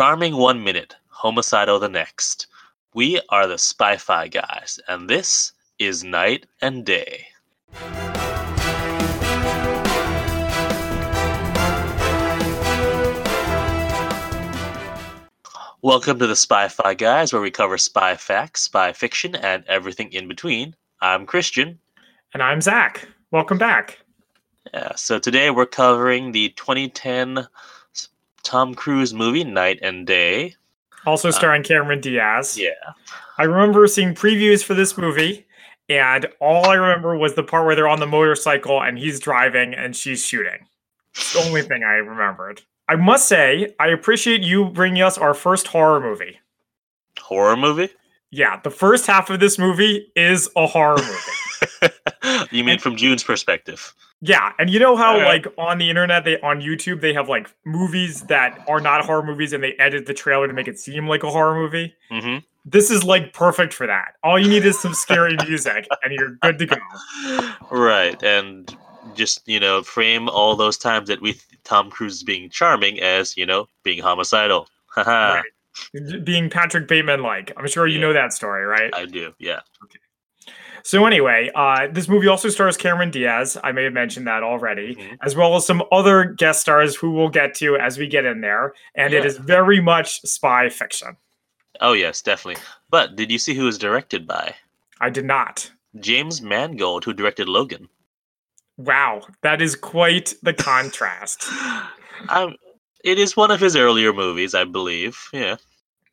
Charming one minute, homicidal the next. We are the Spy Fi guys, and this is Knight and Day. Welcome to the Spy Fi guys, where we cover spy facts, spy fiction, and everything in between. I'm Christian. And I'm Zach. Welcome back. Yeah, so today we're covering the 2010 Tom Cruise movie Knight and Day. Also uh, starring Cameron Diaz. Yeah. I remember seeing previews for this movie, and all I remember was the part where they're on the motorcycle and he's driving and she's shooting. It's the only thing I remembered. I must say, I appreciate you bringing us our first horror movie. Horror movie? Yeah, the first half of this movie is a horror movie. you mean from June's perspective? Yeah, and you know how Okay. like on the internet they on YouTube they have like movies that are not horror movies and they edit the trailer to make it seem like a horror movie. hmm This is like perfect for that. All you need is some scary music and you're good to go. Right, and just you know, frame all those times that we Tom Cruise is being charming as you know being homicidal. Right. Being Patrick Bateman like. I'm sure you Yeah. know that story, right? I do. Yeah. So anyway, uh, this movie also stars Cameron Diaz. I may have mentioned that already, Mhm. as well as some other guest stars who we'll get to as we get in there. And it Yeah. is very much spy fiction. Oh yes, definitely. But did you see who was directed by? I did not. James Mangold, who directed Logan. Wow, that is quite the contrast. Um, it is one of his earlier movies, I believe. Yeah.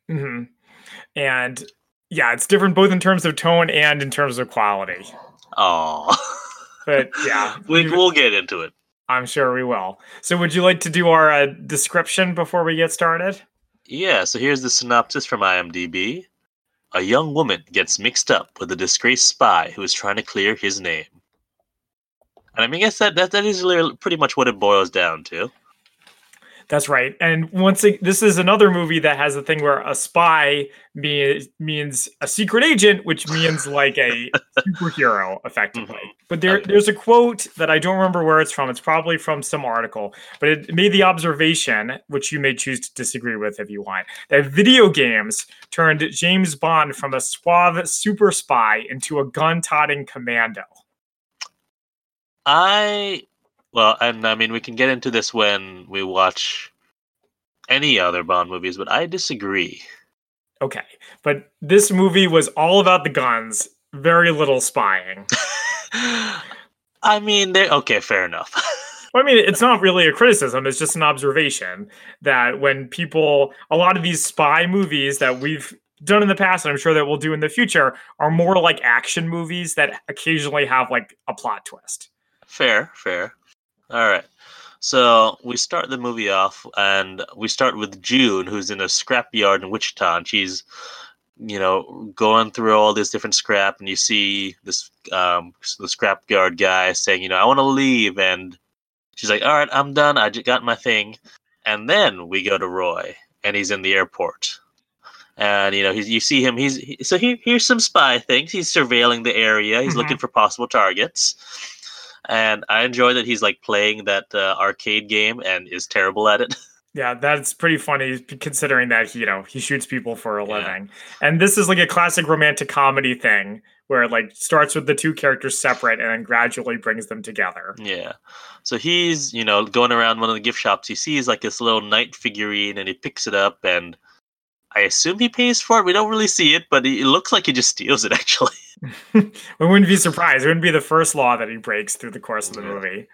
hmm And yeah, it's different both in terms of tone and in terms of quality. Oh, But yeah, we, you- we'll get into it. I'm sure we will. So, would you like to do our uh, description before we get started? Yeah, so here's the synopsis from IMDb. A young woman gets mixed up with a disgraced spy who is trying to clear his name. And I mean, I guess that, that, that is pretty much what it boils down to. That's right. And once it, this is another movie that has a thing where a spy me, means a secret agent, which means like a superhero, effectively. Mhm. But there, there's a quote that I don't remember where it's from. It's probably from some article, but it made the observation, which you may choose to disagree with if you want, that video games turned James Bond from a suave super spy into a gun-toting commando. I, well, and I mean, we can get into this when we watch any other Bond movies, but I disagree. Okay, but this movie was all about the guns, very little spying. I mean, they okay, fair enough. Well, I mean, it's not really a criticism, it's just an observation that when people, a lot of these spy movies that we've done in the past, and I'm sure that we'll do in the future, are more like action movies that occasionally have like a plot twist. Fair, fair. All right. So we start the movie off, and we start with June, who's in a scrap yard in Wichita, and she's, you know, going through all this different scrap, and you see this um the scrap yard guy saying, you know, I want to leave, and she's like, all right, I'm done. I just got my thing, and then we go to Roy, and he's in the airport. And you know, he's, you see him. He's he, so here, here's some spy things. He's surveilling the area. He's Mhm. looking for possible targets and I enjoy that he's like playing that uh, arcade game and is terrible at it. Yeah, that's pretty funny considering that he, you know, he shoots people for a Yeah. living. And this is like a classic romantic comedy thing where it like starts with the two characters separate and then gradually brings them together. yeah. So he's, you know, going around one of the gift shops. He sees like this little knight figurine and he picks it up and I assume he pays for it. We don't really see it, but it looks like he just steals it actually. we wouldn't be surprised. It wouldn't be the first law that he breaks through the course of the movie.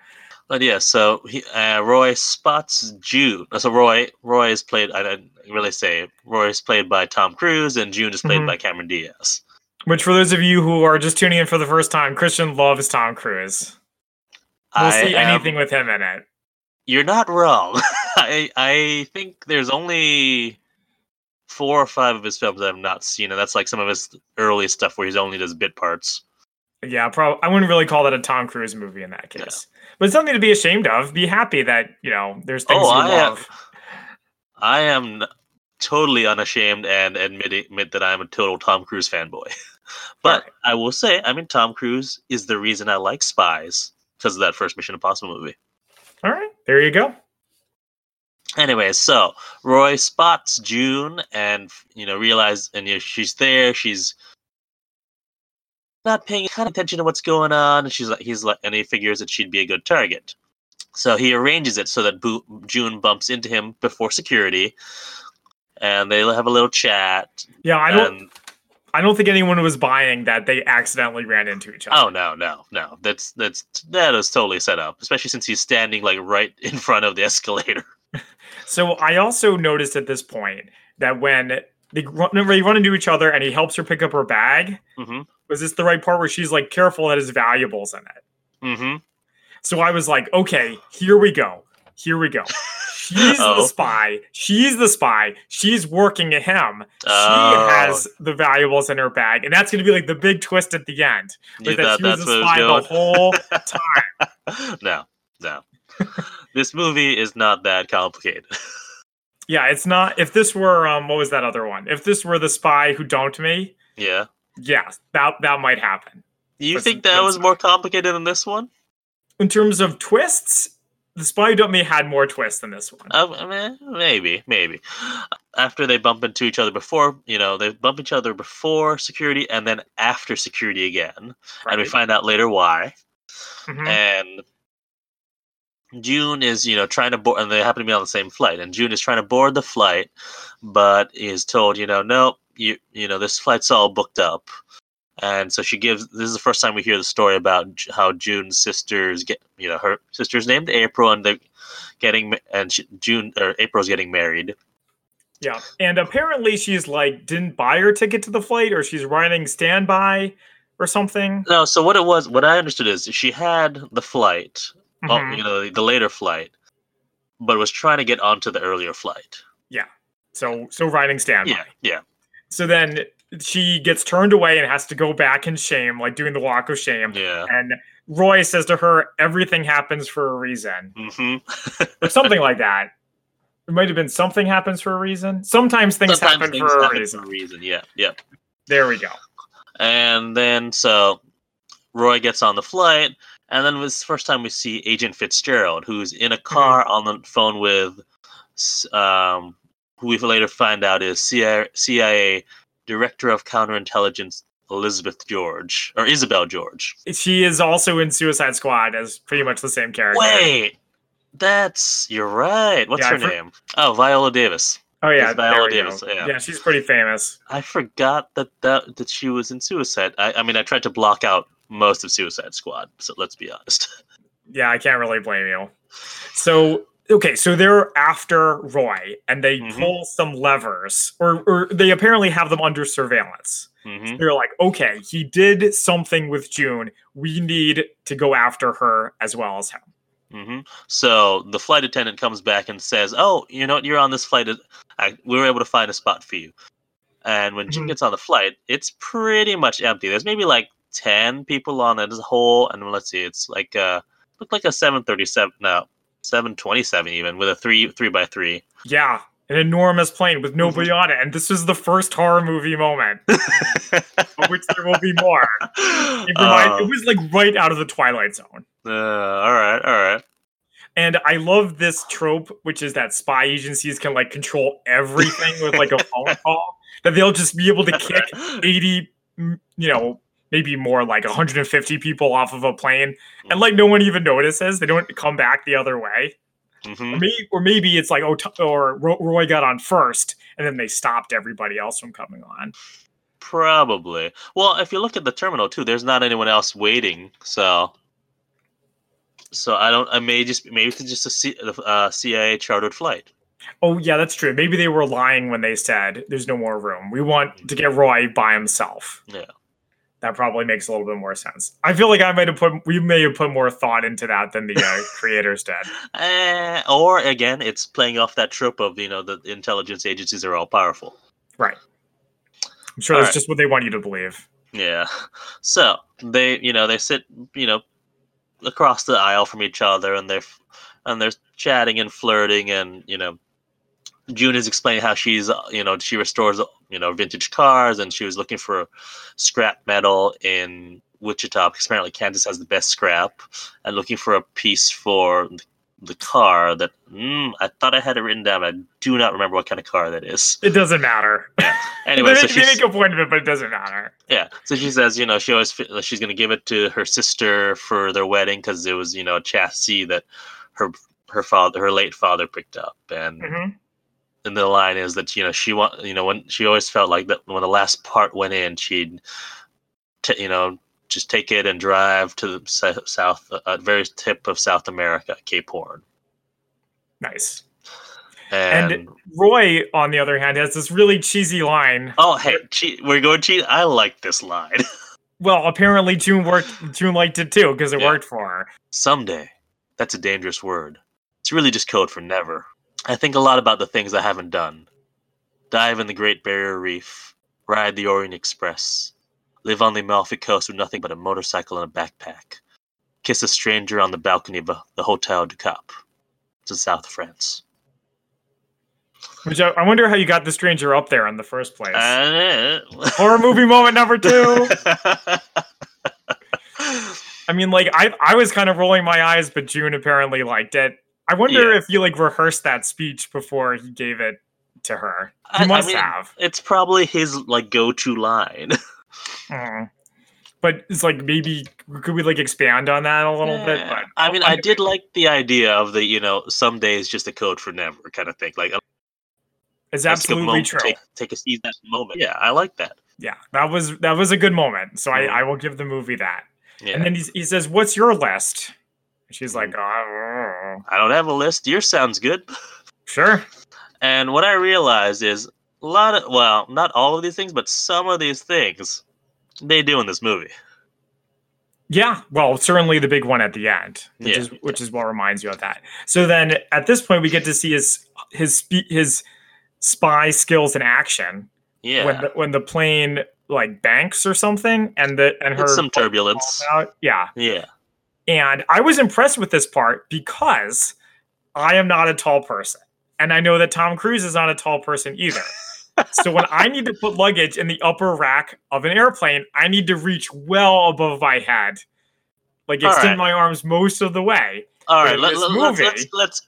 But yeah, so he, uh, Roy spots June. So Roy, Roy is played. I don't really say Roy is played by Tom Cruise, and June is played Mhm. by Cameron Diaz. Which, for those of you who are just tuning in for the first time, Christian loves Tom Cruise. We'll I see am- anything with him in it. You're not wrong. I I think there's only four or five of his films I've not seen, and that's like some of his early stuff where he's only does bit parts. Yeah, probably. I wouldn't really call that a Tom Cruise movie in that case. But something to be ashamed of. Be happy that you know there's things Oh, you I am, love. I am totally unashamed and admit admit that I'm a total Tom Cruise fanboy. but Alright. I will say, I mean, Tom Cruise is the reason I like Spies because of that first Mission Impossible movie. All right, there you go. Anyway, so Roy spots June and you know realize and you know, she's there. She's not paying kind of attention to what's going on. And she's like, he's like, and he figures that she'd be a good target. So he arranges it so that Bo- June bumps into him before security, and they have a little chat. Yeah, I don't. and- I don't think anyone was buying that they accidentally ran into each other. Oh no, no, no! That's that's that is totally set up, especially since he's standing like right in front of the escalator. So I also noticed at this point that when they run, they run into each other and he helps her pick up her bag, hmm was this the right part where she's like careful that his valuables in it? hmm So I was like, okay, here we go. Here we go. She's Oh. the spy. She's the spy. She's working at him. She Oh. has the valuables in her bag. And that's going to be like the big twist at the end. You Like that she was the spy it the was whole going? no, no. This movie is not that complicated. Yeah, it's not. If this were, um, what was that other one? If this were the spy who dumped me, yeah. yeah, that that might happen. You think that was more complicated than this one? In terms of twists, the spy who dumped me had more twists than this one. Uh, maybe, maybe. After they bump into each other before, you know, they bump each other before security and then after security again. And we find out later why. Mhm. And June is, you know, trying to board, and they happen to be on the same flight. And June is trying to board the flight, but is told, you know, no, you, you know, this flight's all booked up. And so she gives. This is the first time we hear the story about how June's sisters get, you know, her sister's named April, and they're getting, and she, June or April's getting married. Yeah, and apparently she's like didn't buy her ticket to the flight, or she's riding standby or something. No, so what it was, what I understood is she had the flight, oh, Mhm. you know, the later flight, but was trying to get onto the earlier flight. Yeah. So so riding standby. Yeah, yeah. So then she gets turned away and has to go back in shame, like doing the walk of shame. Yeah. And Roy says to her, "Everything happens for a reason," hmm or something like that. It might have been something happens for a reason. Sometimes things happen for a reason. For a reason. Yeah, yeah. There we go. And then so Roy gets on the flight, and then the first time we see Agent Fitzgerald, who's in a car on the phone with, um, who we later find out is CIA, CIA Director of Counterintelligence Elizabeth George or Isabel George. She is also in Suicide Squad as pretty much the same character. Wait, that's you're right. What's Yeah, her for- name? Oh, Viola Davis. Oh yeah, It's Viola Davis, yeah. yeah, she's pretty famous. I forgot that that, that she was in Suicide. I, I mean, I tried to block out most of Suicide Squad. So let's be honest. Yeah, I can't really blame you. So okay, so they're after Roy and they Mhm. pull some levers, or or they apparently have them under surveillance. hmm They're like, okay, he did something with June. We need to go after her as well as him. hmm So the flight attendant comes back and says, "Oh, you know, what? you're on this flight. I, we were able to find a spot for you." And when June Mhm. gets on the flight, it's pretty much empty. There's maybe like ten people on it as a whole, and let's see, it's like uh, looked like a 737, no, 727 even with a three three by three. Yeah, an enormous plane with nobody on it, and this is the first horror movie moment, of which there will be more. It, remind- it Uh, was like right out of the Twilight Zone. uh, all right, all right. And I love this trope, which is that spy agencies can like control everything with like a phone call. That they'll just be able to kick 80, mm, you know, maybe more like 150 people off of a plane, and like no one even notices. They don't come back the other way. Mhm. Or maybe, or maybe it's like oh, or Roy got on first, and then they stopped everybody else from coming on. Probably. Well, if you look at the terminal too, there's not anyone else waiting. So, so I don't. I may just maybe it's just a C, uh, CIA chartered flight. Oh yeah, that's true. Maybe they were lying when they said there's no more room. We want to get Roy by himself. Yeah. That probably makes a little bit more sense. I feel like I might have put we may have put more thought into that than the uh, creators did. Eh, or again, it's playing off that trope of you know the intelligence agencies are all powerful. Right. I'm sure All that's right. just what they want you to believe. Yeah. So they, you know, they sit, you know, across the aisle from each other, and they're and they're chatting and flirting, and you know, June is explaining how she's, uh, you know, she restores, you know, vintage cars, and she was looking for scrap metal in Wichita because apparently Kansas has the best scrap, and looking for a piece for the car that mm, I thought I had it written down. But I do not remember what kind of car that is. It doesn't matter. Yeah. Anyway, they, so they make a point of it, but it doesn't matter. yeah. So she says, you know, she always she's gonna give it to her sister for their wedding because it was you know a chassis that her her father her late father picked up and. hmm and the line is that you know she want you know when she always felt like that when the last part went in she'd t- you know just take it and drive to the south uh, very tip of south america cape horn Nice. and, And- Roy, on the other hand, has this really cheesy line. oh hey che- we're going cheat i like this line Well, apparently June worked. June liked it too because it Yeah. worked for her. someday that's a dangerous word it's really just code for never i think a lot about the things i haven't done dive in the great barrier reef ride the orient express live on the amalfi coast with nothing but a motorcycle and a backpack kiss a stranger on the balcony of the hotel du cap it's in south france Which I, I wonder how you got the stranger up there in the first place. Uh, Horror movie moment number two. I mean, like I, I was kind of rolling my eyes, but June apparently liked it. I wonder Yeah. if you like rehearsed that speech before he gave it to her. He I- I must mean, have. it's probably his like go-to line Mm. But it's like maybe could we like expand on that a little bit? But I mean, I did like the idea of the, you know, someday is just a code for never kind of thing. Like, It's let's take a absolutely moment- true. Take, take a seize that moment. Yeah, I like that. Yeah, that was that was a good moment. So. I, I will give the movie that. Yeah. And then he's, he says, "What's your list?" She's Mm-hmm. like, "Oh, I don't have a list. Yours sounds good. sure." And what I realized is a lot of, well, not all of these things, but some of these things they do in this movie. Yeah, well, certainly the big one at the end, which Yeah. is which is what reminds you of that. So then, at this point, we get to see his his spe- his spy skills in action Yeah. when the, when the plane like banks or something, and the and her some turbulence. out. Yeah, Yeah. And I was impressed with this part because I am not a tall person, and I know that Tom Cruise is not a tall person either. so when I need to put luggage in the upper rack of an airplane, I need to reach well above my head, like All extend right. my arms most of the way. All right. Let, this let, let's, movie- let's, let's,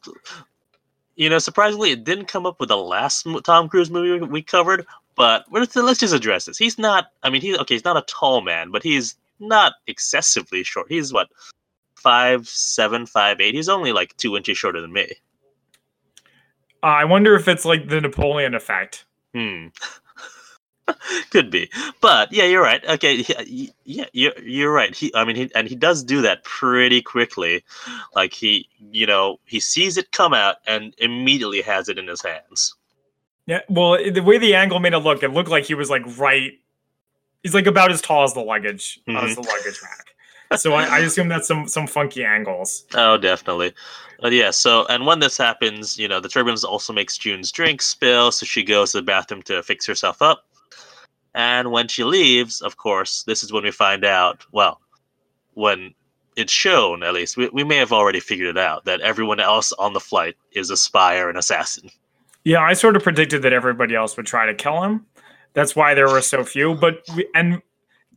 you know, surprisingly, it didn't come up with the last Tom Cruise movie we covered, but let's, let's just address this. He's not, I mean, he's, okay, he's not a tall man, but he's not excessively short. He's what, five, seven, five, eight. He's only like two inches shorter than me. Uh, I wonder if it's like the Napoleon effect. Hmm. Could be, but yeah, you're right. Okay, yeah, yeah, you're you're right. He, I mean, he and he does do that pretty quickly. Like he, you know, he sees it come out and immediately has it in his hands. Yeah, well, the way the angle made it look, it looked like he was like right. He's like about as tall as the luggage as the luggage rack. So I, I assume that's some some funky angles. Oh, definitely. But yeah, so and when this happens, you know, the turbulence also makes June's drink spill, so she goes to the bathroom to fix herself up. And when she leaves, of course, this is when we find out, well, when it's shown, at least, we, we may have already figured it out, that everyone else on the flight is a spy or an assassin. Yeah, I sort of predicted that everybody else would try to kill him. That's why there were so few. But we, and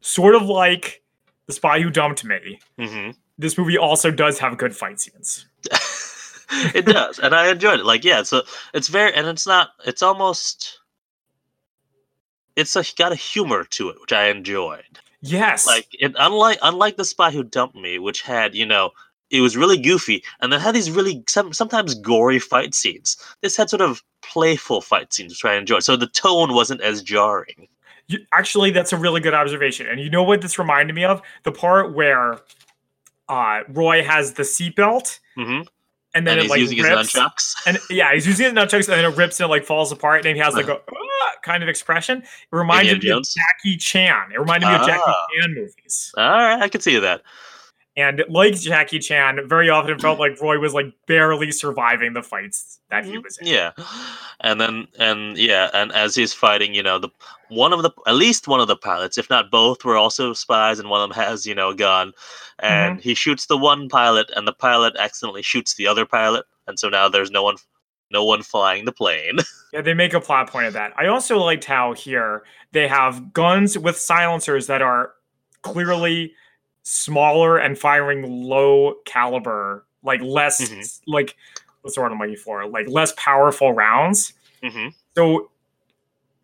sort of like the spy who dumped me, hmm this movie also does have good fight scenes. it does, and I enjoyed it. Like, yeah, so it's very, and it's not, it's almost, it's a, got a humor to it, which I enjoyed. Yes, like it unlike unlike the spy who dumped me which had you know it was really goofy and then had these really some, sometimes gory fight scenes this had sort of playful fight scenes which i enjoyed so the tone wasn't as jarring You, actually, that's a really good observation. And you know what this reminded me of? The part where uh, Roy has the seatbelt, hmm and then and it he's like using his rips. nunchucks and yeah, he's using his nunchucks, and then it rips and it like falls apart, and he has like a "Ah," kind of expression. It reminded Indiana me of Jackie Chan. It reminded me of Jackie Ah. Chan movies. all right i can see that And like Jackie Chan, very often it felt like Roy was like barely surviving the fights that he Mhm. was in. yeah and then and yeah and as he's fighting you know the one of the at least one of the pilots if not both were also spies and one of them has you know a gun and he shoots the one pilot and the pilot accidentally shoots the other pilot and so now there's no one no one flying the plane Yeah, they make a plot point of that. I also liked how here they have guns with silencers that are clearly smaller and firing low caliber like less Mhm. like what's the word I'm looking for? Like less powerful rounds. hmm So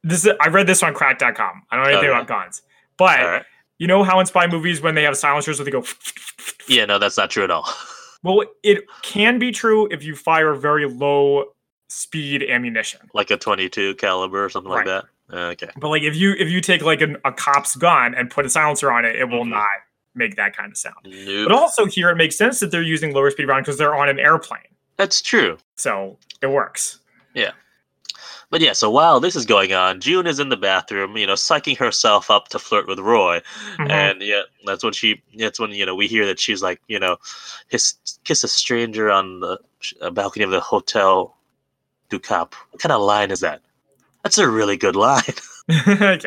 this is I read this on Cracked.com. I don't know anything Okay. about guns. But right. you know how in spy movies when they have silencers where they go Yeah, no, that's not true at all. well, it can be true if you fire very low speed ammunition. like a 22 caliber or something like that. Okay. But like if you if you take like an, a cop's gun and put a silencer on it, it will Mhm. not make that kind of sound. Nope. But also here it makes sense that they're using lower speed round because they're on an airplane. That's true. So it works. But yeah, so while this is going on, June is in the bathroom, you know, psyching herself up to flirt with Roy. Mhm. And yeah, that's when she, that's when, you know, we hear that she's like, you know, his, kiss a stranger on the balcony of the Hotel du Cap. What kind of line is that? That's a really good line.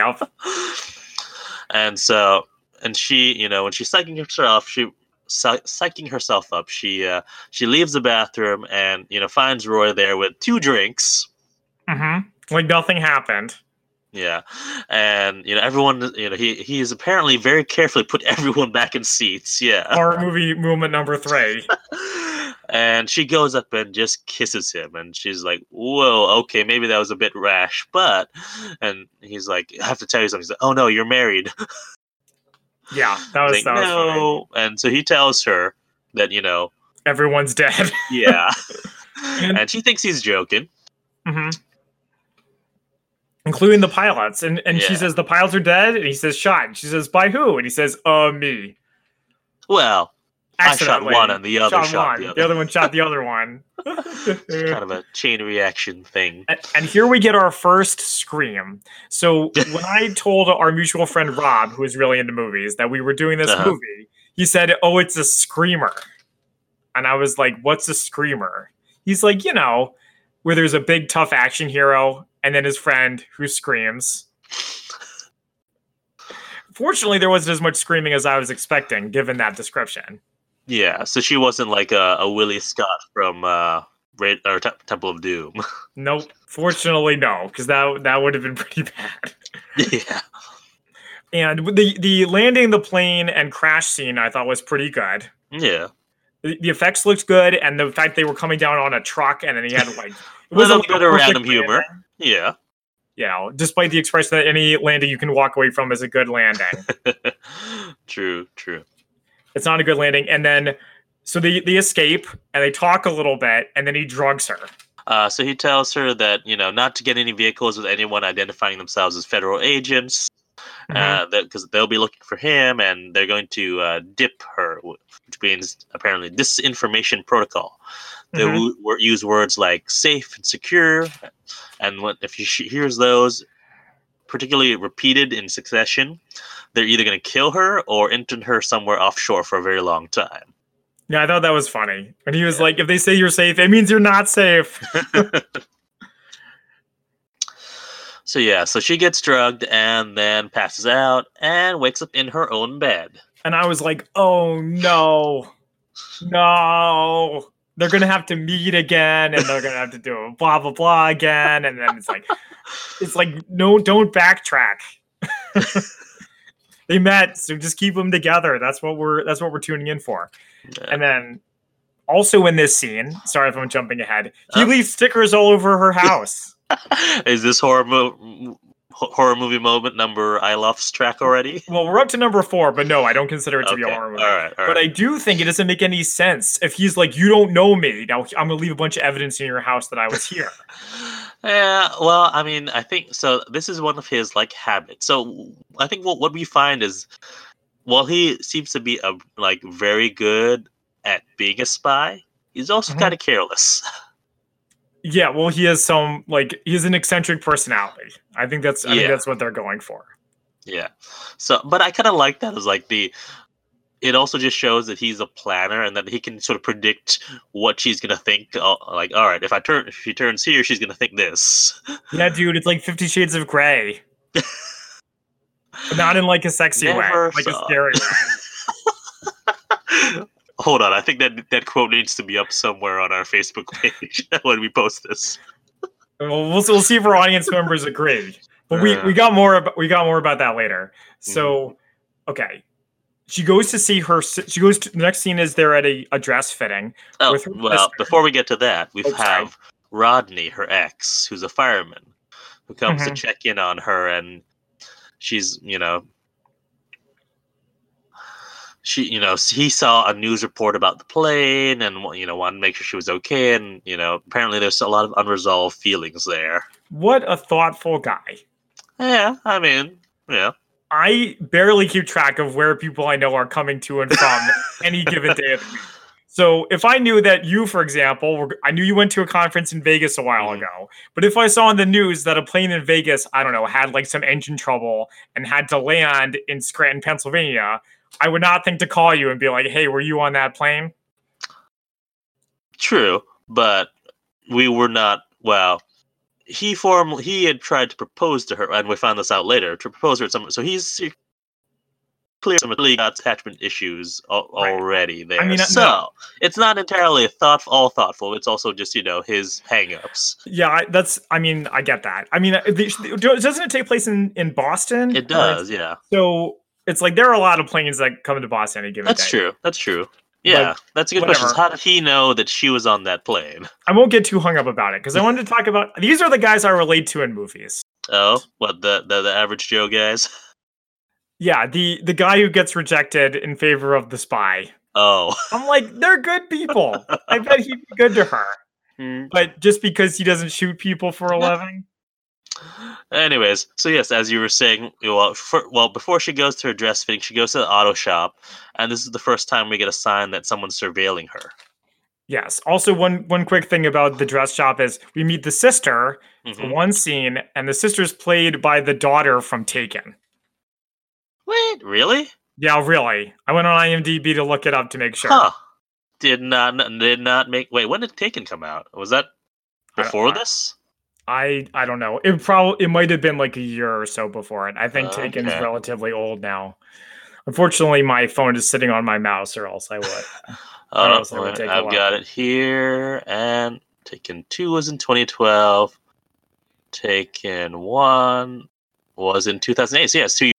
And so, and she, you know, when she's psyching herself, she, psyching herself up, she, uh, she leaves the bathroom and, you know, finds Roy there with two drinks. Hmm Like nothing happened. Yeah, and you know everyone. You know he he's apparently very carefully put everyone back in seats. Yeah, Horror movie movement number three. and she goes up and just kisses him, and she's like, "Whoa, okay, maybe that was a bit rash, but." And he's like, "I have to tell you something." He's like, "Oh no, you're married." Yeah, that was, Like, that was no, and so he tells her that you know, Everyone's dead. yeah, And- and she thinks he's joking. hmm Including the pilots. And and she says the pilots are dead, and he says shot. And she says, by who? And he says, uh me. Well, I shot one and the other shot, shot one. the The other. other one shot the other one. It's kind of a chain reaction thing. And, and here we get our first scream. So when I told our mutual friend Rob, who is really into movies, that we were doing this Uh-huh. movie, he said, "Oh, it's a screamer," and I was like, "What's a screamer?" He's like, "You know, where there's a big tough action hero and then his friend who screams." Fortunately, there wasn't as much screaming as I was expecting, given that description. Yeah, so she wasn't like a, a Willie Scott from uh, or Te- Temple of Doom. Nope. Fortunately, no, because that that would have been pretty bad. yeah, And the the landing the plane and crash scene, I thought was pretty good. yeah. The, the effects looked good, and the fact they were coming down on a truck, and then he had like wasn't like bit of random humor. landing. Yeah, You know, despite the expression that any landing you can walk away from is a good landing, true, true. it's not a good landing. And then, so they they escape and they talk a little bit, and then he drugs her. Uh, so he tells her that you know not to get any vehicles with anyone identifying themselves as federal agents, Mhm. uh, because they'll be looking for him, and they're going to uh, dip her, which means apparently disinformation protocol. They Mhm. wo- wor- use words like safe and secure, and when, if she hears those, particularly repeated in succession, they're either going to kill her or intern her somewhere offshore for a very long time. Yeah, I thought that was funny. And he was Yeah. like, "If they say you're safe, it means you're not safe." so yeah, so she gets drugged and then passes out and wakes up in her own bed. And I was like, "Oh no, no." They're gonna have to meet again, and they're gonna have to do blah blah blah again, and then it's like, it's like, no, don't backtrack. they met, so just keep them together. That's what we're that's what we're tuning in for. Yeah. And then, also in this scene, sorry if I'm jumping ahead, he Uh. leaves stickers all over her house. Is this horror mo- horror movie moment number I love's track already? well, we're up to number four, but no, I don't consider it to be a horror movie. All right, all But right. I do think it doesn't make any sense if he's like, "You don't know me." Now I'm gonna leave a bunch of evidence in your house that I was here. Yeah, well, I mean, I think so. This is one of his like habits. So I think what what we find is, while he seems to be a like very good at being a spy, he's also Mhm. kind of careless. yeah, well, he has some like he's an eccentric personality. I think that's I think that's what they're going for. yeah. So, but I kind of like that as like the. It also just shows that he's a planner and that he can sort of predict what she's gonna think. uh, Like, all right, if I turn, if she turns here, she's gonna think this. Yeah, dude, it's like Fifty Shades of Grey, not in like a sexy way, Never like a scary way. Hold on, I think that that quote needs to be up somewhere on our Facebook page when we post this. Well, we'll, we'll see if our audience members agree. But we, we got more about we got more about that later. So, okay, she goes to see her. She goes to the next scene is they're at a, a dress fitting. Oh, with her well, sister. before we get to that, we Oh, sorry. have Rodney, her ex, who's a fireman, who comes to Mhm. check in on her, and she's, you know, she, you know, he saw a news report about the plane, and you know, wanted to make sure she was okay, and you know, apparently there's a lot of unresolved feelings there. What a thoughtful guy. Yeah, I mean, yeah, I barely keep track of where people I know are coming to and from any given day of the week. So if I knew that you, for example, were, I knew you went to a conference in Vegas a while Mhm. ago, but if I saw in the news that a plane in Vegas, I don't know, had like some engine trouble and had to land in Scranton, Pennsylvania, I would not think to call you and be like, "Hey, were you on that plane?" true, but we were not. Well, he form he had tried to propose to her, and we found this out later to propose her at some. So he's clearly got attachment issues al- Right. already there. mean, uh, so no. it's not entirely thought all thoughtful. It's also just you know his hangups. Yeah, I, that's. I mean, I get that. I mean, uh, the, doesn't it take place in in Boston? It does, yeah. So it's like there are a lot of planes that come to Boston any given That's day. true. That's true. Yeah, that's a good question. How did he know that she was on that plane? I won't get too hung up about it because I wanted to talk about these are the guys I relate to in movies. Oh, what the the, the average Joe guys? Yeah, the the guy who gets rejected in favor of the spy. Oh, I'm like, they're good people. I bet he'd be good to her. Hmm. But just because he doesn't shoot people for a living, Anyways, so yes, as you were saying, well, for, well, before she goes to her dress fitting, she goes to the auto shop, and this is the first time we get a sign that someone's surveilling her. yes. Also, one one quick thing about the dress shop is we meet the sister for Mhm. one scene, and the sister's played by the daughter from Taken. Wait, really? Yeah, really. I went on IMDb to look it up to make sure. Huh? Did not did not make. Wait, when did Taken come out? Was that before this? I I don't know. It probably it might have been like a year or so before it. I think Oh, Taken's okay. relatively old now. Unfortunately, my phone is sitting on my mouse, or else I would. Oh, else it would wait, take a I've got it here, and Taken two was in 2012. Taken one was in 2008. So yes, two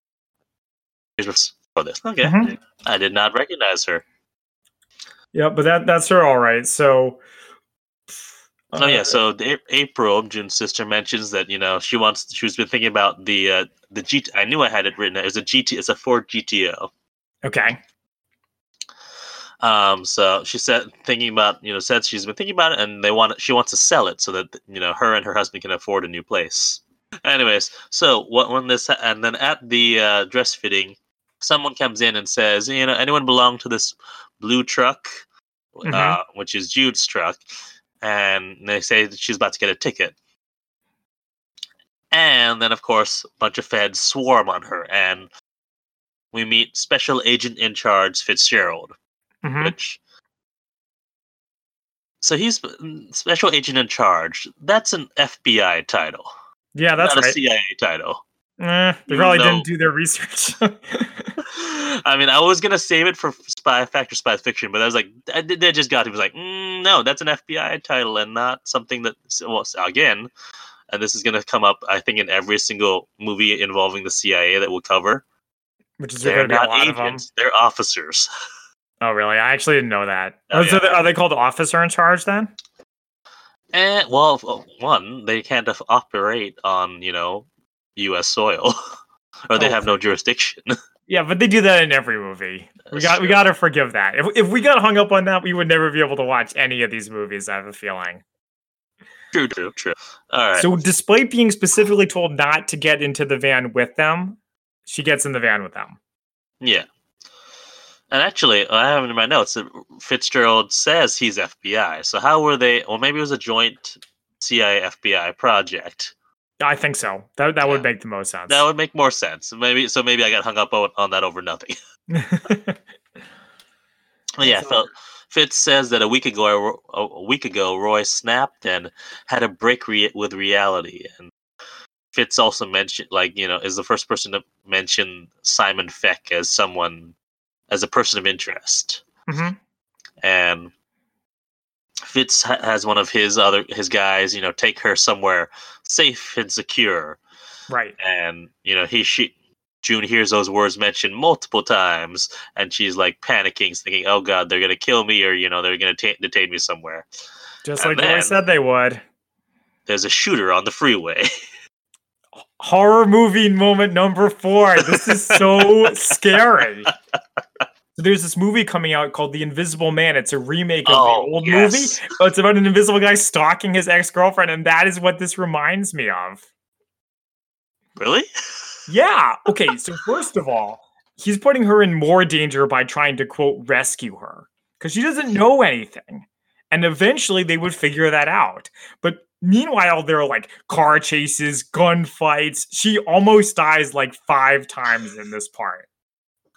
years before this. Okay, Mhm. I did not recognize her. Yeah, but that that's her all right. So. Oh yeah, uh, so the, April, June's sister, mentions that you know she wants. She's been thinking about the uh, the GT. I knew I had it written. It was a GT. It's a Ford GTO. okay. Um, so she said thinking about you know said she's been thinking about it, and they want she wants to sell it so that you know her and her husband can afford a new place. Anyways, so what when this and then at the uh, dress fitting, someone comes in and says, you know, anyone belong to this blue truck, Mhm. uh, which is Jude's truck, and they say that she's about to get a ticket. And then, of course, a bunch of feds swarm on her, and we meet Special Agent in Charge Fitzgerald Mhm. which so he's mm, special agent in charge that's an fbi title Yeah, that's not a cia title Eh, they even probably though- didn't do their research. i mean i was gonna save it for spy fact or spy fiction but i was like they just got it was like mm, no that's an fbi title and not something that well again and this is gonna come up i think in every single movie involving the cia that we'll cover Which is they're not lot of agents they're officers Oh, really? I actually didn't know that. Oh, so yeah. they- are they called officer in charge then? And well, one, they can't operate on you know U.S. soil, or they Oh, have no jurisdiction. Yeah, but they do that in every movie. We That's got we got to forgive that. If if we got hung up on that, we would never be able to watch any of these movies. I have a feeling. true, true, true. All right. So, despite being specifically told not to get into the van with them, she gets in the van with them. yeah. And actually, I have in my notes that Fitzgerald says he's FBI. So how were they? Well, maybe it was a joint CIA FBI project. I think so. That that would make the most sense. That would make more sense. Maybe so. Maybe I got hung up on, on that over nothing. Yeah, So- Fitz says that a week ago, a week ago, Roy snapped and had a break re- with reality. And Fitz also mentioned, like you know, is the first person to mention Simon Feck as someone, as a person of interest. Mhm. And Fitz ha- has one of his other his guys, you know, take her somewhere safe and secure. Right. And you know, he she June hears those words mentioned multiple times, and she's like panicking, thinking, "Oh God, they're gonna kill me, or you know, they're gonna ta- detain me somewhere." Just And like then- said they would. There's a shooter on the freeway. Horror movie moment number four. This is so scary. So there's this movie coming out called The Invisible Man. It's a remake of Oh, the old yes. movie. Oh, it's about an invisible guy stalking his ex-girlfriend, and that is what this reminds me of. really? Yeah. Okay. So first of all, he's putting her in more danger by trying to quote rescue her because she doesn't know anything, and eventually they would figure that out. But meanwhile, there are like car chases, gunfights. She almost dies like five times in this part.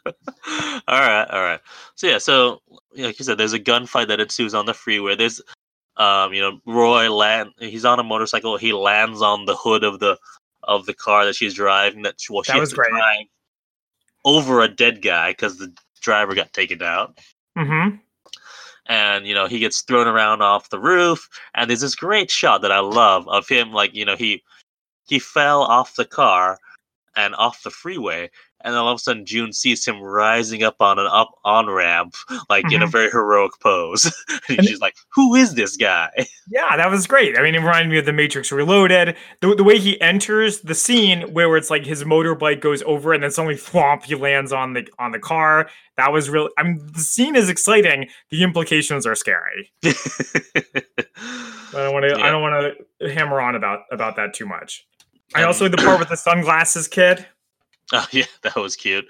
all right, all right. So yeah, so like you said, there's a gunfight that ensues on the freeway. There's, um, you know, Roy land. He's on a motorcycle. He lands on the hood of the of the car that she's driving. That well, she That was great. over a dead guy because the driver got taken out. Mm-hmm. and you know he gets thrown around off the roof and there's this great shot that i love of him like you know he he fell off the car and off the freeway and then all of a sudden june sees him rising up on an up on ramp like in a mm-hmm. very heroic pose and she's like who is this guy Yeah, that was great. I mean, it reminded me of The Matrix Reloaded. The, the way he enters the scene where it's like his motorbike goes over and then suddenly thwomp, he lands on the on the car. That was really I mean, the scene is exciting. The implications are scary. I don't want to I don't want to hammer on about about that too much. I also like the part with the sunglasses kid. Oh yeah, that was cute.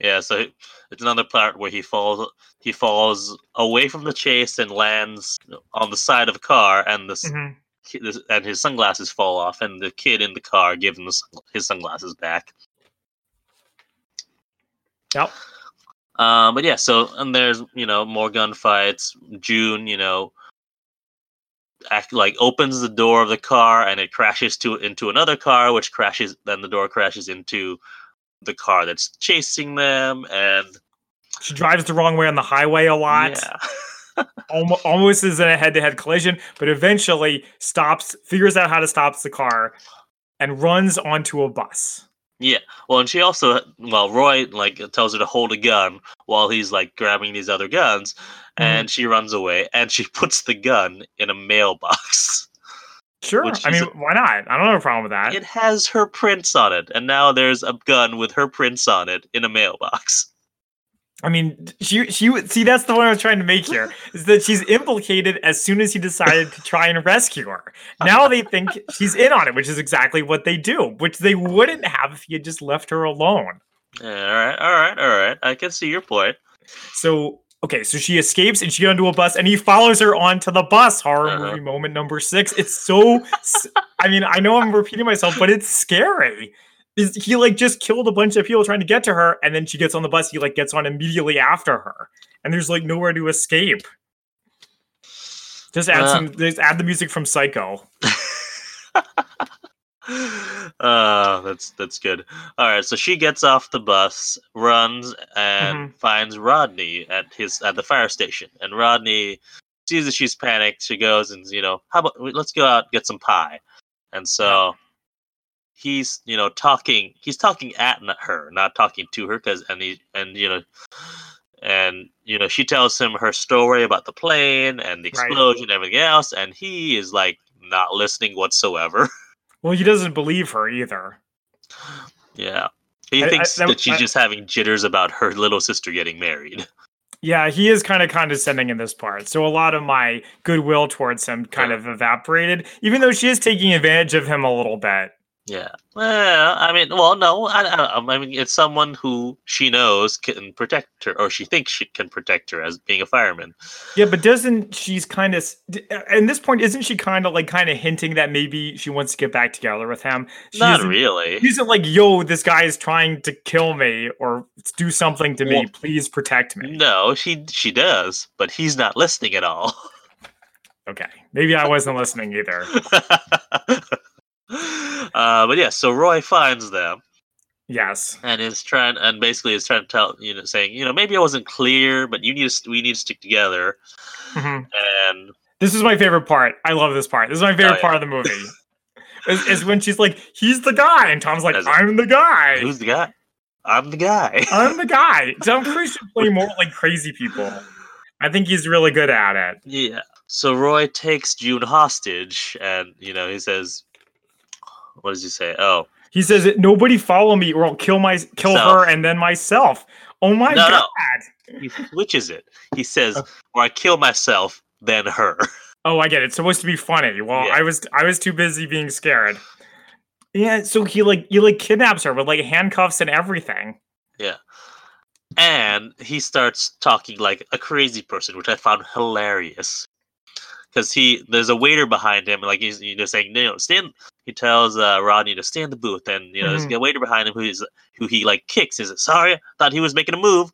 Yeah, so it's another part where he falls he falls away from the chase and lands on the side of a car, and this- and his sunglasses fall off, and the kid in the car gives him his sunglasses back. Yep. Um, but yeah, so and there's you know more gunfights. June, you know, act like opens the door of the car and it crashes to into another car, which crashes. Then the door crashes into the car that's chasing them, and She drives the wrong way on the highway a lot. yeah, almost is in a head-to-head collision, but eventually stops, figures out how to stop the car, and runs onto a bus. yeah. Well, and she also, well, Roy like tells her to hold a gun while he's like grabbing these other guns, Mm-hmm. and she runs away, and she puts the gun in a mailbox. Sure, I mean, why not? I don't have a problem with that. It has her prints on it, and now there's a gun with her prints on it in a mailbox. I mean, she she would see that's the one I was trying to make here is that she's implicated as soon as he decided to try and rescue her. Now they think she's in on it, which is exactly what they do, which they wouldn't have if he had just left her alone. Yeah, all right, all right, all right. I can see your point. So okay, so she escapes and she got onto a bus, and he follows her onto the bus. Horror Uh-huh. movie moment number six. It's so. I mean, I know I'm repeating myself, but it's scary. Is he like just killed a bunch of people trying to get to her, and then she gets on the bus. He like gets on immediately after her, and there's like nowhere to escape. Just add Uh, some. Just add the music from Psycho. uh, that's that's good. All right, so she gets off the bus, runs, and Mm-hmm. finds Rodney at his at the fire station. And Rodney sees that she's panicked. She goes and you know, how about let's go out and get some pie. And so he's you know talking. He's talking at her, not talking to her, because and he and you know. And you know, she tells him her story about the plane and the Right. explosion and everything else, and he is like not listening whatsoever. Well, he doesn't believe her either. Yeah. He I- I- thinks that- that she's I- just having jitters about her little sister getting married. Yeah, he is kind of condescending in this part. So a lot of my goodwill towards him kind Yeah. of evaporated, even though she is taking advantage of him a little bit. Yeah. Well, I mean, well, no, I, I, I mean, it's someone who she knows can protect her, or she thinks she can protect her as being a fireman. Yeah, but doesn't she's kind of at this point isn't she kind of like kind of hinting that maybe she wants to get back together with him? She Not really. She isn't like, "Yo, this guy is trying to kill me or do something to me. Please protect me." No, she she does, but he's not listening at all. Okay, maybe I wasn't listening either. uh, but yeah, so Roy finds them. Yes. and is trying and basically is trying to tell you know saying you know maybe I wasn't clear but you need to we need to stick together Mhm. and This is my favorite part. I love this part. This is my favorite Oh, yeah. part of the movie. is, is when she's like, "He's the guy," and Tom's like, As "I'm the guy." who's the guy I'm the guy. I'm the guy. Tom Cruise should play more like crazy people. I think he's really good at it. Yeah. So Roy takes June hostage, and you know he says, "What does he say? Oh, He says, "Nobody follow me, or I'll kill my kill Self. her and then myself." Oh my No, no. god! he switches it. He says, oh. "Or I kill myself, then her." Oh, I get it. It's supposed to be funny. Well, Yeah. I was I was too busy being scared. Yeah, so he like he like kidnaps her with like handcuffs and everything. Yeah. And he starts talking like a crazy person, which I found hilarious. Because he, there's a waiter behind him, like he's you know saying, "No, stand." He tells uh, Rodney to stand the booth, and you know there's a waiter behind him who is who he like kicks. Is it sorry? Thought he was making a move,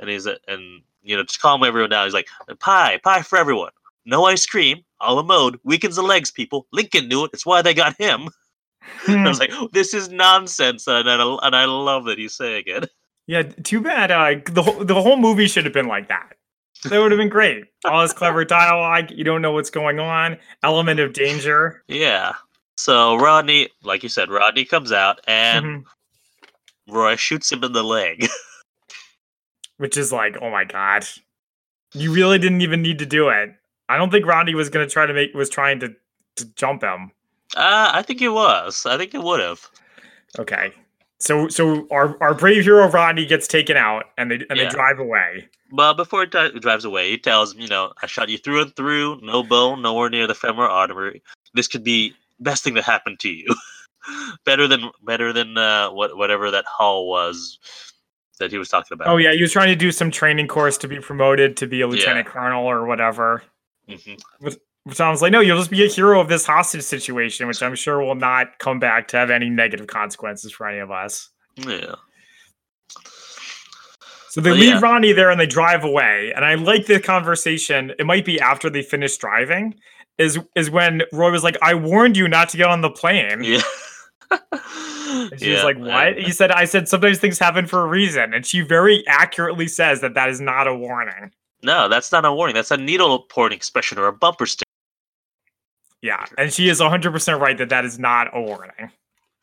and he's and you know to calm everyone down, he's like, "Pie, pie for everyone. No ice cream. A la mode weakens the legs. People. Lincoln knew it. It's why they got him." I was like, "This is nonsense," and I, and I love that he's saying it. Yeah, too bad. Uh, the whole- the whole movie should have been like that. That would have been great. All this clever dialogue. You don't know what's going on. Element of danger. Yeah. So Rodney, like you said, Rodney comes out and Mhm. Roy shoots him in the leg. Which is like, oh my god, you really didn't even need to do it. I don't think Rodney was gonna try to make was trying to to jump him. uh, I think it was. I think it would have. Okay. So so our, our brave hero Rodney gets taken out and they and Yeah. they drive away. But before he di- drives away, he tells him, you know, I shot you through and through, no bone, nowhere near the femoral artery. This could be best thing that happened to you. better than better than uh, what whatever that hull was that he was talking about. Oh yeah, he was trying to do some training course to be promoted to be a lieutenant colonel or whatever. hmm Sounds like no, you'll just be a hero of this hostage situation, which I'm sure will not come back to have any negative consequences for any of us. Yeah. So they But leave yeah. Ronnie there and they drive away. And I like the conversation. It might be after they finish driving. Is is when Roy was like, "I warned you not to get on the plane." Yeah. And she Yeah, like, "What?" and- He said, "I said sometimes things happen for a reason." And she very accurately says that that is not a warning. No, that's not a warning. That's a needlepoint expression or a bumper sticker. Yeah, and she is 100% right that that is not a warning.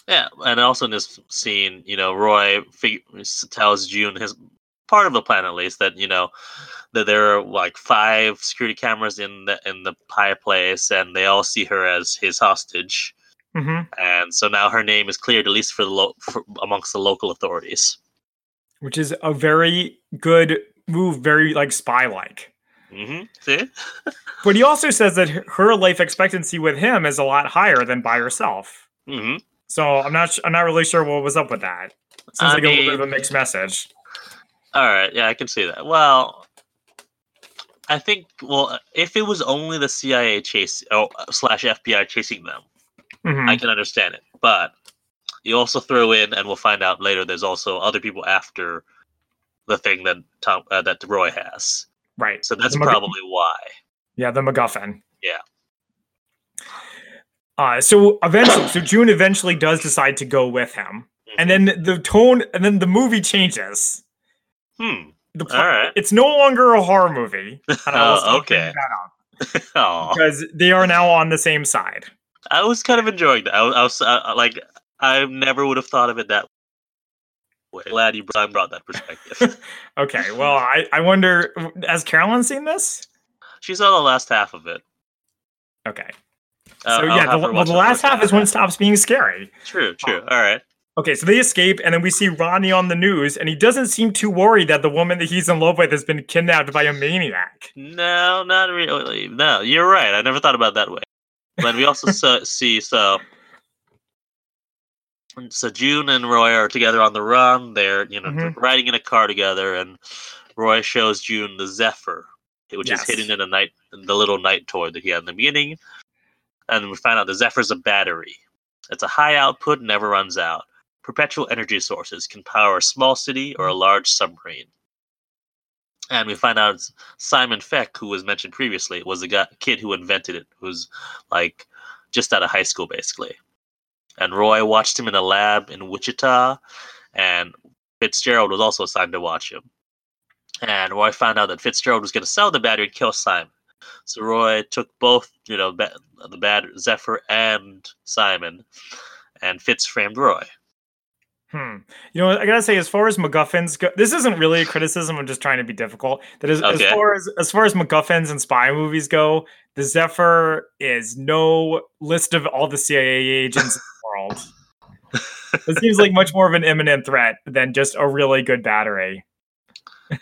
Yeah, and also in this scene, you know, Roy tells June his part of the plan at least that you know that there are like five security cameras in the in the pie place, and they all see her as his hostage, hmm and so now her name is cleared at least for the lo- for, amongst the local authorities. Which is a very good move, very like spy like. hmm See, But he also says that her- life expectancy with him is a lot higher than by herself. hmm So I'm not. I'm not really sure what was up with that. Seems I like a little bit of a mixed message. All right, yeah, I can see that. Well. I think well, if it was only the CIA chase oh, slash FBI chasing them, Mhm. I can understand it. But you also throw in, and we'll find out later. There's also other people after the thing that Tom uh, that Roy has. right. So that's probably why. Yeah, the MacGuffin. Yeah. Uh, so eventually, so June eventually does decide to go with him, and then the tone, and then the movie changes. Hmm. The pl- All right. It's no longer a horror movie. And I will Oh, okay. Oh, because they are now on the same side. I was kind of enjoying that. I, was- I was uh, like, I never would have thought of it that way. Glad you brought, brought that perspective. Okay. Well, I I wonder has Carolyn seen this? she saw the last half of it. Okay. Uh, So I'll yeah, the, well, the last half is when it stops being scary. True. True. Oh. All right. Okay, so they escape, and then we see Ronnie on the news, and he doesn't seem too worried that the woman that he's in love with has been kidnapped by a maniac. No, not really. No, you're right. I never thought about that way. But we also so, see so. So June and Roy are together on the run. They're you know Mhm. riding in a car together, and Roy shows June the Zephyr, which Yes. is hidden in a knight, the little knight toy that he had in the beginning. And we find out the Zephyr's a battery. It's a high output, never runs out. Perpetual energy sources can power a small city or a large submarine. And we find out Simon Feck, who was mentioned previously, was the guy, kid who invented it, who's like just out of high school, basically. And Roy watched him in a lab in Wichita, and Fitzgerald was also assigned to watch him. And Roy found out that Fitzgerald was going to sell the battery and kill Simon. So Roy took both, you know, the bad Zephyr and Simon, and Fitz framed Roy. Hmm. You know, I gotta say, as far as MacGuffins go, this isn't really a criticism. I'm just trying to be difficult. That is, Okay. as far as as far as MacGuffins and spy movies go, the Zephyr is no list of all the CIA agents in the world. it seems like much more of an imminent threat than just a really good battery.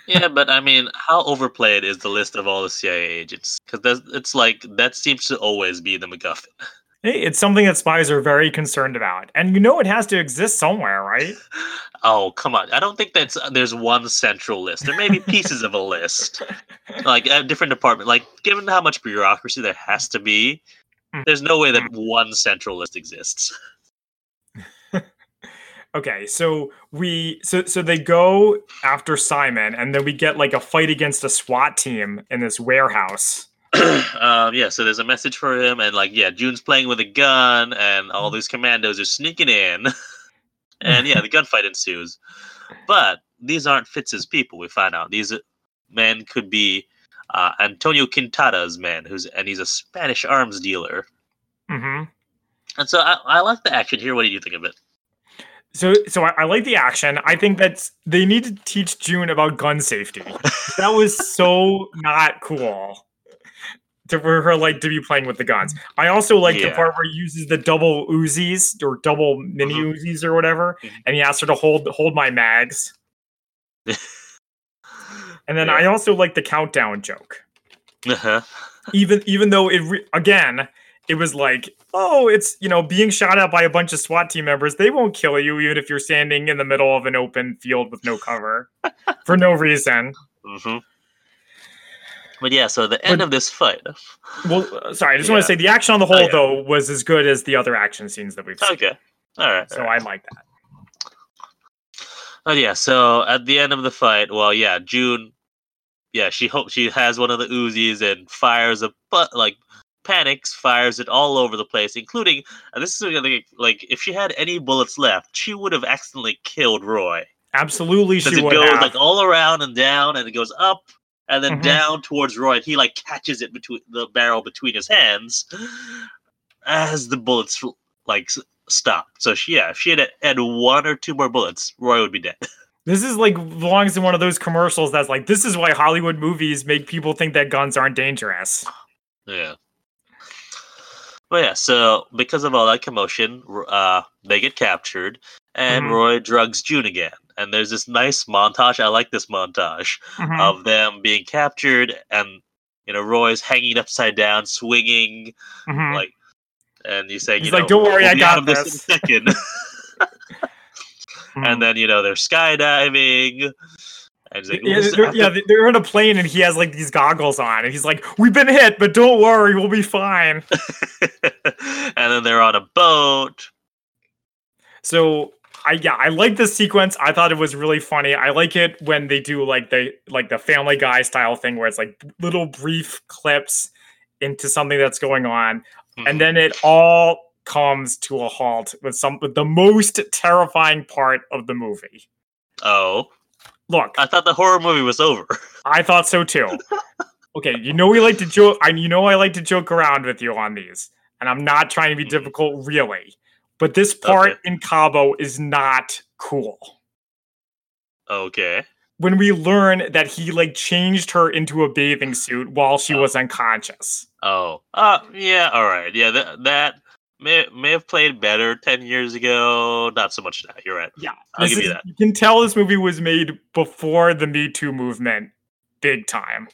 yeah, but I mean, how overplayed is the list of all the CIA agents? Because it's like that seems to always be the MacGuffin. Hey, It's something that spies are very concerned about, and you know it has to exist somewhere, right? Oh come on! I don't think that's there's one central list. There may be pieces of a list, like a different department. Like given how much bureaucracy there has to be, Mm. there's no way that one central list exists. Okay, so we so so they go after Simon, and then we get like a fight against a SWAT team in this warehouse. um, yeah, so there's a message for him, and like, yeah, June's playing with a gun, and all these commandos are sneaking in, and yeah, the gunfight ensues. But these aren't Fitz's people. We find out these men could be uh, Antonio Quintana's men, who's and he's a Spanish arms dealer. hmm And so I, I like the action here. What do you think of it? So so I, I like the action. I think that they need to teach June about gun safety. that was so not cool. To, for her like to be playing with the guns. I also like the part where he uses the double Uzis or double mini Mhm. Uzis or whatever, Mhm. and he asks her to hold hold my mags. And then Yeah. I also like the countdown joke. Uh-huh. Even even though it re- again it was like oh it's you know being shot at by a bunch of SWAT team members they won't kill you even if you're standing in the middle of an open field with no cover for no reason. hmm But yeah, so the end But- of this fight. Well, uh, sorry, I just want to say the action on the whole Oh, yeah. though was as good as the other action scenes that we've seen. Okay. All right. So all right. I like that. Oh yeah, so at the end of the fight, well, yeah, June, yeah, she hopes she has one of the Uzis and fires a but like panics, fires it all over the place, including and this is like, like if she had any bullets left, she would have accidentally killed Roy Absolutely, she it would goes have. like all around and down, and it goes up and then Mhm. down towards Roy, and he like catches it between the barrel between his hands as the bullets like stop. So she, yeah, if she had had one or two more bullets, Roy would be dead. This is like belongs in one of those commercials that's like, this is why Hollywood movies make people think that guns aren't dangerous. Yeah. But yeah, so because of all that commotion, uh, they get captured, and Mhm. Roy drugs June again. And there's this nice montage. I like this montage Mhm. of them being captured, and you know Roy's hanging upside down, swinging, Mhm. like, and he's saying, He's you like, know, "Don't worry, we'll I got this in a this." second. Mhm. and then you know they're skydiving, and like, yeah, they're, yeah, they're in a plane and he has like these goggles on and he's like, "We've been hit, but don't worry, we'll be fine." and then they're on a boat. So I yeah, I like this sequence. I thought it was really funny. I like it when they do like the like the Family Guy style thing where it's like little brief clips into something that's going on, Mhm. and then it all comes to a halt with some with the most terrifying part of the movie. oh, Look, I thought the horror movie was over. I thought so too. Okay, you know we like to joke. I you know I like to joke around with you on these, and I'm not trying to be Mhm. difficult, really. But this part Okay. in Cabo is not cool. Okay. When we learn that he like changed her into a bathing suit while she Oh. was unconscious. Oh. Uh yeah, all right. Yeah, that that may may have played better 10 years ago. Not so much now. You're right. Yeah, I'll give you that. You can tell this movie was made before the Me Too movement, big time.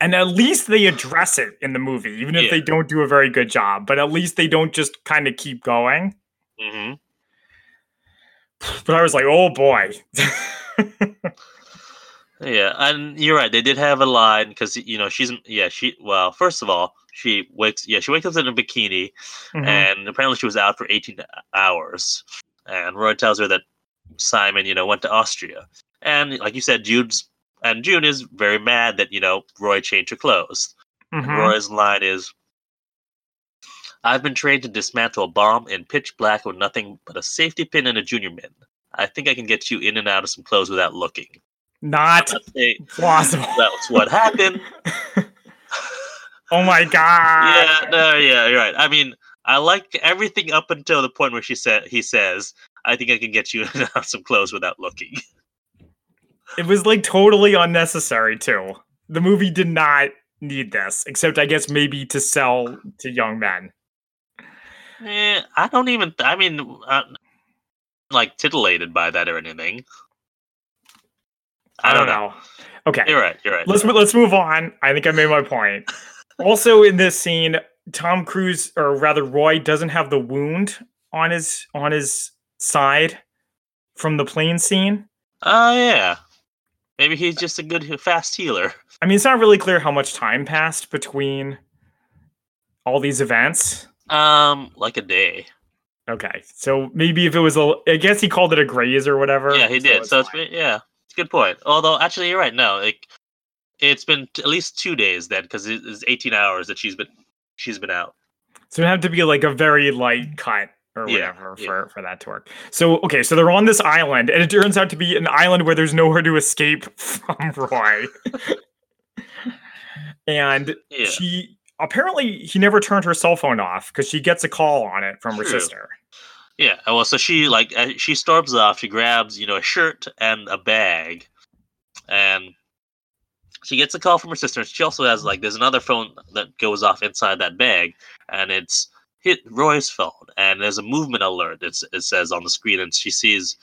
And at least they address it in the movie, even if Yeah. they don't do a very good job. But at least they don't just kind of keep going. hmm But I was like, oh boy. Yeah, and you're right. They did have a line because you know she's yeah she well first of all she wakes yeah she wakes up in a bikini Mhm. and apparently she was out for 18 hours and Roy tells her that Simon you know went to Austria and like you said Jude's and June is very mad that you know Roy changed her clothes. Mhm. Roy's line is I've been trained to dismantle a bomb in pitch black with nothing but a safety pin and a Junior Mint. I think I can get you in and out of some clothes without looking. Not it. plausible. That's what happened. oh my god. yeah, no, yeah, you're right. I mean, I like everything up until the point where she said he says, "I think I can get you in and out of some clothes without looking." It was like totally unnecessary too. The movie did not need this, except I guess maybe to sell to young men. Eh, I don't even. I mean, uh, like titillated by that or anything. I, don't, know. Okay, You're right. You're right. let's let's move on. I think I made my point. also, in this scene, Tom Cruise, or rather Roy, doesn't have the wound on his on his side from the plane scene. Oh yeah. Maybe he's just a good fast healer. I mean, it's not really clear how much time passed between all these events. Um, like a day. Okay, so maybe if it was a, I guess he called it a graze or whatever. Yeah, he did. So it's fine. been, yeah, it's a good point. Although actually, you're right. No, like it's been t- at least two days then, because it's 18 hours that she's been she's been out. So it had to be like a very light cut or Yeah, whatever yeah. for, for that to work. So okay, so they're on this island, and it turns out to be an island where there's nowhere to escape from Roy. and Yeah. she apparently he never turned her cell phone off because she gets a call on it from her sister. Yeah. Well, so she like uh, she storms off. She grabs you know a shirt and a bag, and she gets a call from her sister. She also has like there's another phone that goes off inside that bag, and it's hit Roy's phone. And there's a movement alert. It's, it says on the screen, and she sees,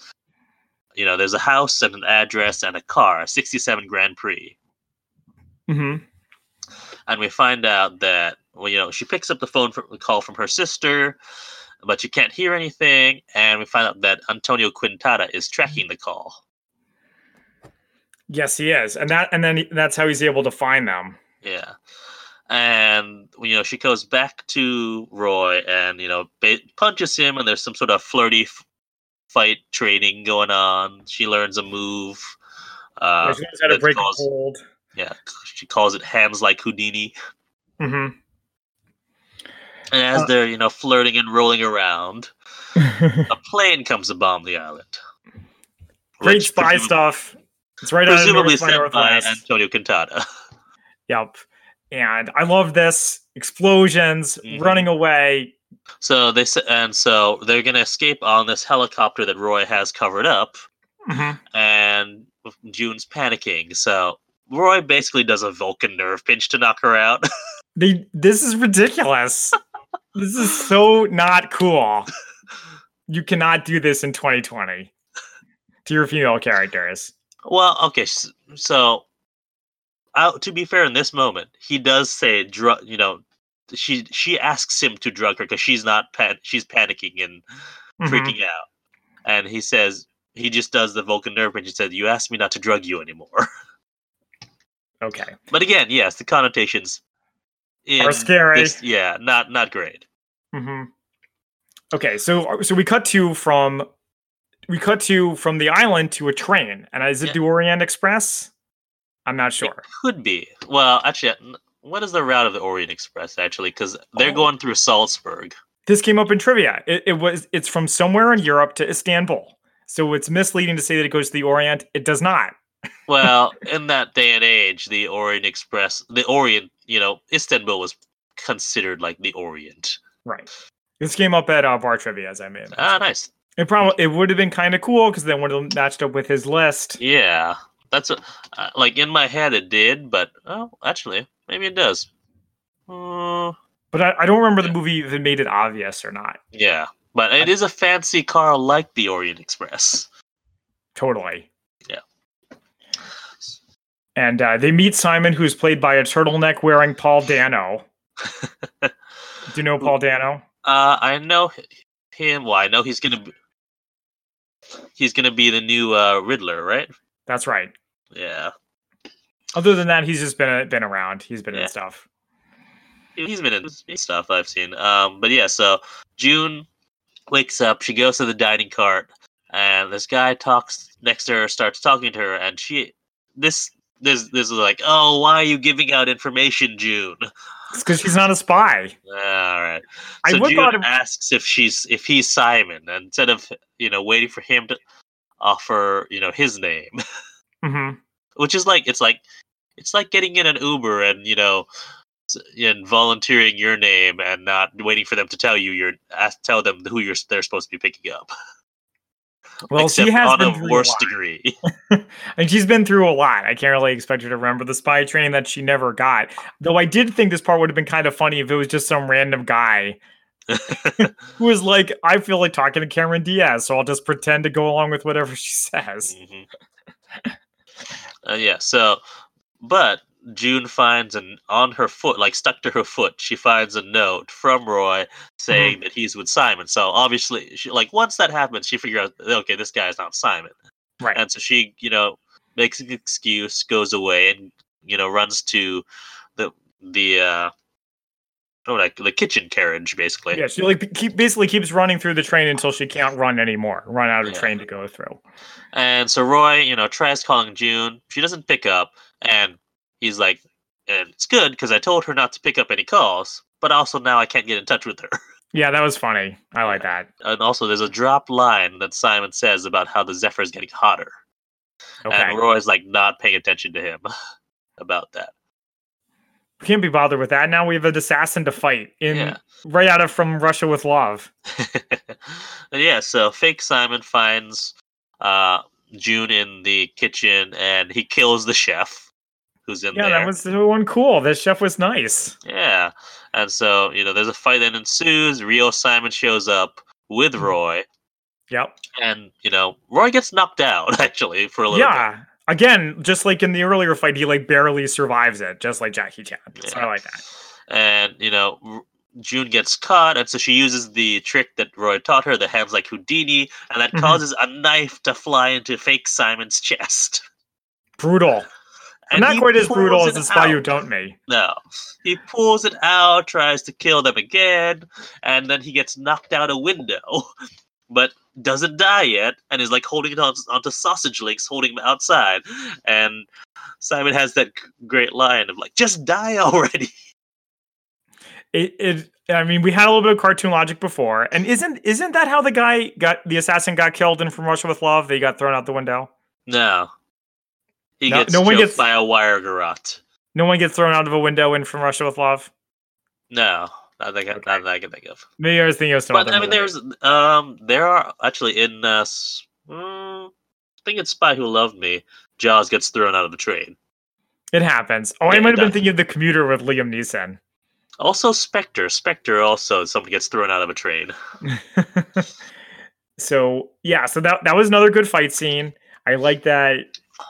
you know, there's a house and an address and a car, a 67 Grand Prix. hmm and we find out that well, you know, she picks up the phone from call from her sister, but she can't hear anything, and we find out that Antonio Quintana is tracking the call. Yes, he is, and that and then that's how he's able to find them. Yeah, and you know, she goes back to Roy, and you know, ba- punches him, and there's some sort of flirty f- fight training going on. She learns a move. Uh, she knows how to break calls- hold. yeah, she calls it hands like Houdini. hmm And as Uh, they're you know flirting and rolling around, a plane comes to bomb the island. Great spy stuff. It's right out of Presumably sent by Antonio Quintana. Yep. And I love this explosions, Mhm. running away. So they and so they're gonna escape on this helicopter that Roy has covered up, Mhm. and June's panicking. So Roy basically does a Vulcan nerve pinch to knock her out. They this is ridiculous. this is so not cool. You cannot do this in 2020 to your female characters. well, okay, so uh, to be fair, in this moment, he does say, "Drug," you know. She she asks him to drug her because she's not pan- she's panicking and Mhm. freaking out, and he says he just does the Vulcan nerve pinch and says, "You asked me not to drug you anymore." Okay. But again, yes, the connotations Are scary. this- yeah, not not great. hmm Okay, so so we cut to from we cut to from the island to a train, and is it Yeah. the Orient Express? I'm not sure. Could be. Well, actually, what is the route of the Orient Express actually? Because they're Oh. going through Salzburg. This came up in trivia. It, it was it's from somewhere in Europe to Istanbul, so it's misleading to say that it goes to the Orient. It does not. Well, in that day and age, the Orient Express, the Orient, you know, Istanbul was considered like the Orient. Right. This came up at uh, bar trivia, as I made. Ah, nice. It probably it would have been kind of cool because then would have matched up with his list. Yeah, that's a, uh, like in my head it did, but oh, actually, maybe it does. Uh, But I, I don't remember the movie that made it obvious or not. yeah, but it is a fancy car like the Orient Express. Totally. Yeah. And uh, they meet Simon, who's played by a turtleneck wearing Paul Dano. Do you know Paul Dano? Uh, I know him. Well, I know he's gonna. Be, he's gonna be the new uh, Riddler, right? That's right. Yeah, Other than that, he's just been been around. He's been Yeah. in stuff. he's been in stuff I've seen. Um, but yeah, so June wakes up. She goes to the dining cart, and this guy talks next to her, starts talking to her, and she this this this is like, oh, why are you giving out information, June? It's because she's not a spy. All right. So would June it- asks if she's if he's Simon, and instead of you know waiting for him to offer you know his name, hmm which is like it's like it's like getting in an Uber and you know and volunteering your name and not waiting for them to tell you you're ask, tell them who you're they're supposed to be picking up. Well, Except she has on been a through a worse lot. degree. and she's been through a lot. I can't really expect her to remember the spy training that she never got. Though I did think this part would have been kind of funny if it was just some random guy who was like, I feel like talking to Cameron Diaz, so I'll just pretend to go along with whatever she says. Mhm. Uh, yeah. So, but June finds an on her foot, like stuck to her foot. She finds a note from Roy saying that he's with Simon. So obviously, she, like once that happens, she figures out, okay, this guy is not Simon. Right. And so she, you know, makes an excuse, goes away, and you know, runs to the the uh, oh, like the kitchen carriage, basically. Yeah, she like keep, basically keeps running through the train until she can't run anymore, run out of Yeah. train to go through. And so Roy, you know, tries calling June. She doesn't pick up, and he's like, and it's good because I told her not to pick up any calls, but also now I can't get in touch with her. Yeah, that was funny. I like that. And also, there's a drop line that Simon says about how the Zephyr is getting hotter, Okay. and Roy's like not paying attention to him about that. Can't be bothered with that. Now we have an assassin to fight in Yeah. right out of from Russia with Love. yeah, so fake Simon finds uh, June in the kitchen, and he kills the chef who's in Yeah, there. Yeah, that was the one cool. The chef was nice. Yeah. And so, you know, there's a fight that ensues. Rio Simon shows up with Mhm. Roy. Yep. And, you know, Roy gets knocked out, actually, for a little bit. Yeah. Again, just like in the earlier fight, he like barely survives it, just like Jackie Chan. So I like that. And, you know, June gets caught. And so she uses the trick that Roy taught her, the hands like Houdini. And that Mhm. causes a knife to fly into fake Simon's chest. Brutal. And not quite as brutal as the spy out. don't me. No. He pulls it out, tries to kill them again, and then he gets knocked out a window, but doesn't die yet, and is like holding it on, onto sausage links, holding him outside. And Simon has that great line of like, just die already. It, it I mean, we had a little bit of cartoon logic before, and isn't isn't that how the guy got the assassin got killed in From Russia with Love? They got thrown out the window. No. He No- gets no one gets- by a wire garrote. No one gets thrown out of a window in From Russia with Love. No. Not that, I- Okay. not that I can think of. Maybe I was thinking of some But I mean, movie. there's um, there are actually in uh, mm, I think it's Spy Who Loved Me. Jaws gets thrown out of the train. It happens. Oh, I might have been thinking of the commuter with Liam Neeson. Also, Spectre. Spectre also someone gets thrown out of a train. so yeah, so that that was another good fight scene. I like that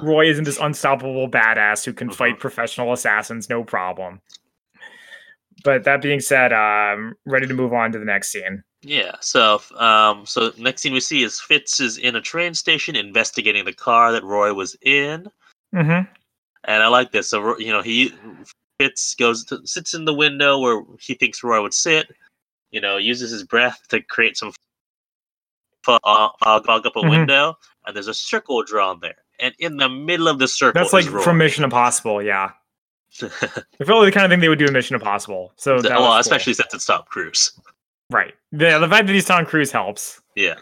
Roy isn't this unstoppable badass who can fight professional assassins no problem. But that being said, um, ready to move on to the next scene. Yeah. So, um, so next thing we see is Fitz is in a train station investigating the car that Roy was in, Mm-hmm. and I like this. So you know, he Fitz goes to, sits in the window where he thinks Roy would sit. You know, uses his breath to create some fog, fog, fog up a Mhm. window, and there's a circle drawn there. And in the middle of the circle, That's like Roy. from Mission Impossible. Yeah, I felt like the kind of thing they would do in Mission Impossible. So that was well, cool. especially since it's Tom Cruise. right. Yeah, the fact that he's Tom Cruise helps. Yeah.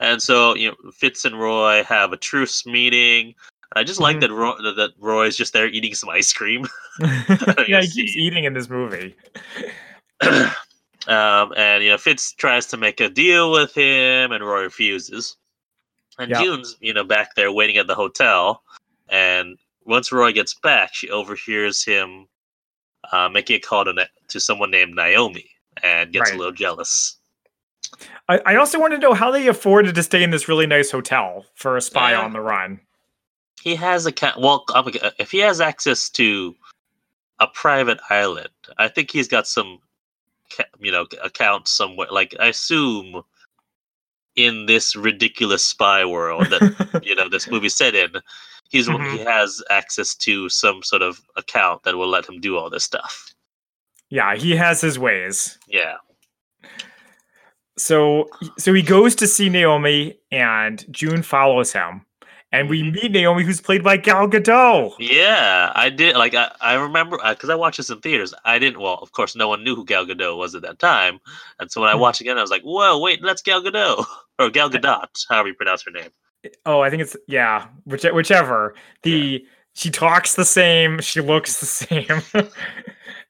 And so, you know, Fitz and Roy have a truce meeting. I just like Mhm. that Roy that- Roy's just there eating some ice cream. yeah, he keeps eating in this movie. um, and you know, Fitz tries to make a deal with him, and Roy refuses. And Yeah. June's, you know, back there waiting at the hotel. And once Roy gets back, she overhears him uh, making a call to, Na- to someone named Naomi, and gets Right. a little jealous. I, I also want to know how they afforded to stay in this really nice hotel for a spy Yeah. on the run. he has a well if he has access to a private island i think he's got some you know accounts somewhere like i assume in this ridiculous spy world that you know this movie set in he's Mhm. he has access to some sort of account that will let him do all this stuff yeah, he has his ways. yeah So so he goes to see Naomi and June follows him. And we Mhm. meet Naomi who's played by Gal Gadot. yeah i did like i, I remember because I watched this in theaters i didn't well of course no one knew who gal gadot was at that time and so when i Mhm. watched again i was like whoa wait that's gal gadot or gal gadot however you pronounce her name Oh, I think it's yeah, which, whichever. The she talks the same, she looks the same.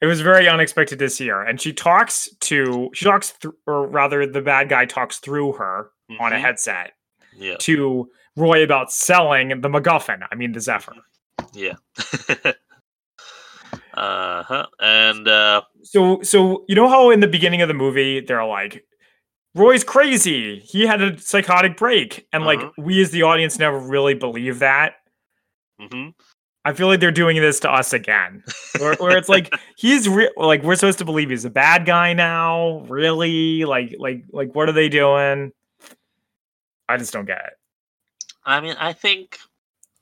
It was very unexpected to see her, and she talks to she talks th- or rather, the bad guy talks through her on a Mhm. headset Yeah. to Roy about selling the MacGuffin. I mean, the Zephyr. Yeah. uh huh. And uh, So, so you know how in the beginning of the movie they're like, Roy's crazy. He had a psychotic break, and like Mhm. we as the audience never really believe that. mhm. I feel like they're doing this to us again, where, where it's like he's re- like we're supposed to believe he's a bad guy now. Really, like, like, like, what are they doing? I just don't get it. I mean, I think.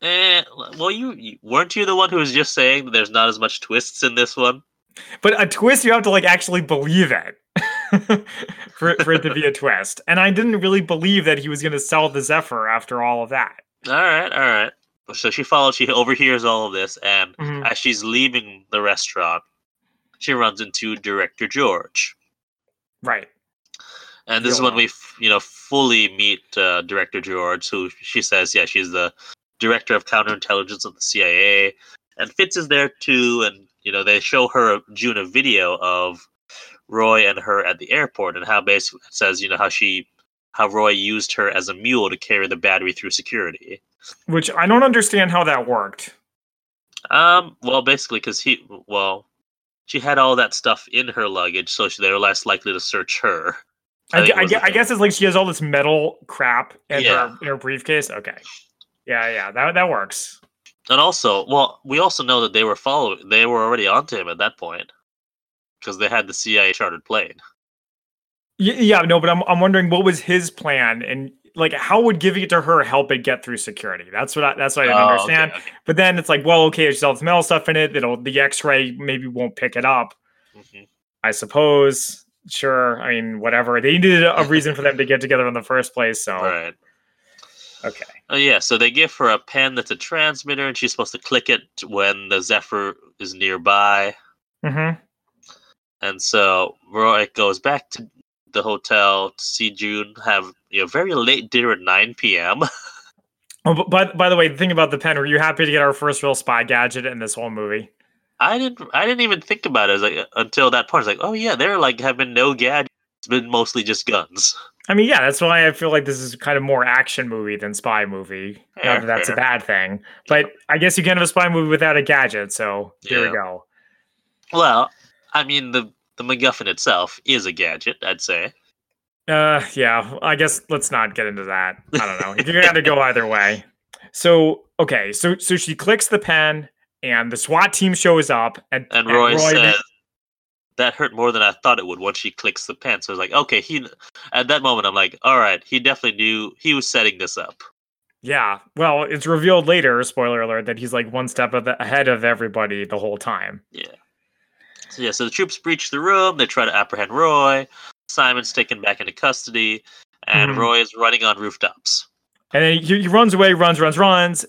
Eh, well, you, weren't you the one who was just saying that there's not as much twists in this one? But a twist, you have to like actually believe it for, for it to be a twist. And I didn't really believe that he was going to sell the Zephyr after all of that. All right, all right. So she follows. She overhears all of this, and Mhm. as she's leaving the restaurant, she runs into director George. Right. And this is Yeah. when we, you know, fully meet uh, Director George, who she says, yeah, she's the director of counterintelligence of the CIA, and Fitz is there too. And you know, they show her June a video of Roy and her at the airport, and how basically it says, you know, how she, how Roy used her as a mule to carry the battery through security. Which I don't understand how that worked. Um, well, basically, because he, well, she had all that stuff in her luggage, so she- they were less likely to search her. I, think gue- it I, was I guess it's like she has all this metal crap in, Yeah. her, in her briefcase. Okay. Yeah, yeah, that, that works. And also, well, we also know that they were following. They were already onto him at that point because they had the CIA chartered plane. Yeah, no, but I'm, I'm wondering what was his plan and like how would giving it to her help it get through security? That's what I, that's what I didn't Oh, understand. okay. But then it's like, well, okay, there's all this metal stuff in it. It'll the X-ray maybe won't pick it up. Mhm. I suppose. Sure. I mean, whatever. They needed a reason for them to get together in the first place. So Right. okay. Oh yeah. So they give her a pen that's a transmitter, and she's supposed to click it when the Zephyr is nearby. Mm-hmm. And so Roy goes back to the hotel to see June have you know very late dinner at 9 p.m. Oh, but by, by the way, the thing about the pen, were you happy to get our first real spy gadget in this whole movie? I didn't I didn't even think about it as like uh, until that point. It's like, oh yeah, there like have been no gadgets. It's been mostly just guns. I mean, yeah, that's why I feel like this is kind of more action movie than spy movie. Not Fair, that that's fair. a bad thing, but I guess you can't have a spy movie without a gadget. So here Yeah. we go. Well, I mean the the MacGuffin itself is a gadget, I'd say. Uh, yeah, I guess let's not get into that. I don't know. You're gonna have to go either way. So okay, so so she clicks the pen, and the SWAT team shows up, and And Roy, ma- says that hurt more than I thought it would once she clicks the pen. So I was like, okay, he. At that moment, I'm like, all right, he definitely knew he was setting this up. Yeah. Well, it's revealed later, spoiler alert, that he's like one step ahead of everybody the whole time. Yeah. So yeah, so the troops breach the room. They try to apprehend Roy. Simon's taken back into custody, and Mhm. Roy is running on rooftops. And he, he runs away, runs, runs, runs,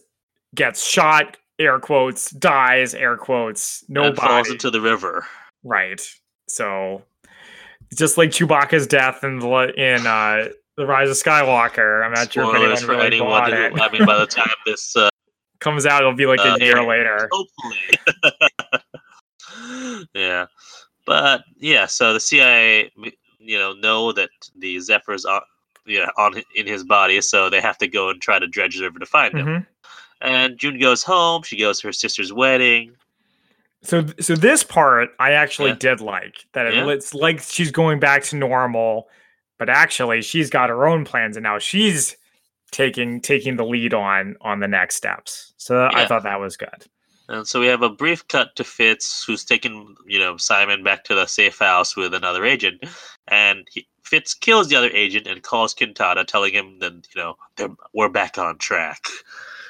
gets shot, air quotes, dies, air quotes, no and falls into the river. Right. So just like Chewbacca's death in the in uh the Rise of Skywalker. I'm not sure if anyone Spoilers for really anyone who. I mean, by the time this uh, Comes out, it'll be like uh, a year later. hopefully. yeah, but yeah. So the CIA, you know, know that the Zephyrs are, you know, on in his body, so they have to go and try to dredge the river to find him. Mhm. And June goes home. She goes to her sister's wedding. So, so this part I actually Yeah. did like that. It, Yeah. It's like she's going back to normal, but actually she's got her own plans, and now she's taking taking the lead on on the next steps. So I thought that was good. And so we have a brief cut to Fitz, who's taken, you know, Simon back to the safe house with another agent, and he, Fitz kills the other agent and calls Quintana, telling him that you know we're back on track.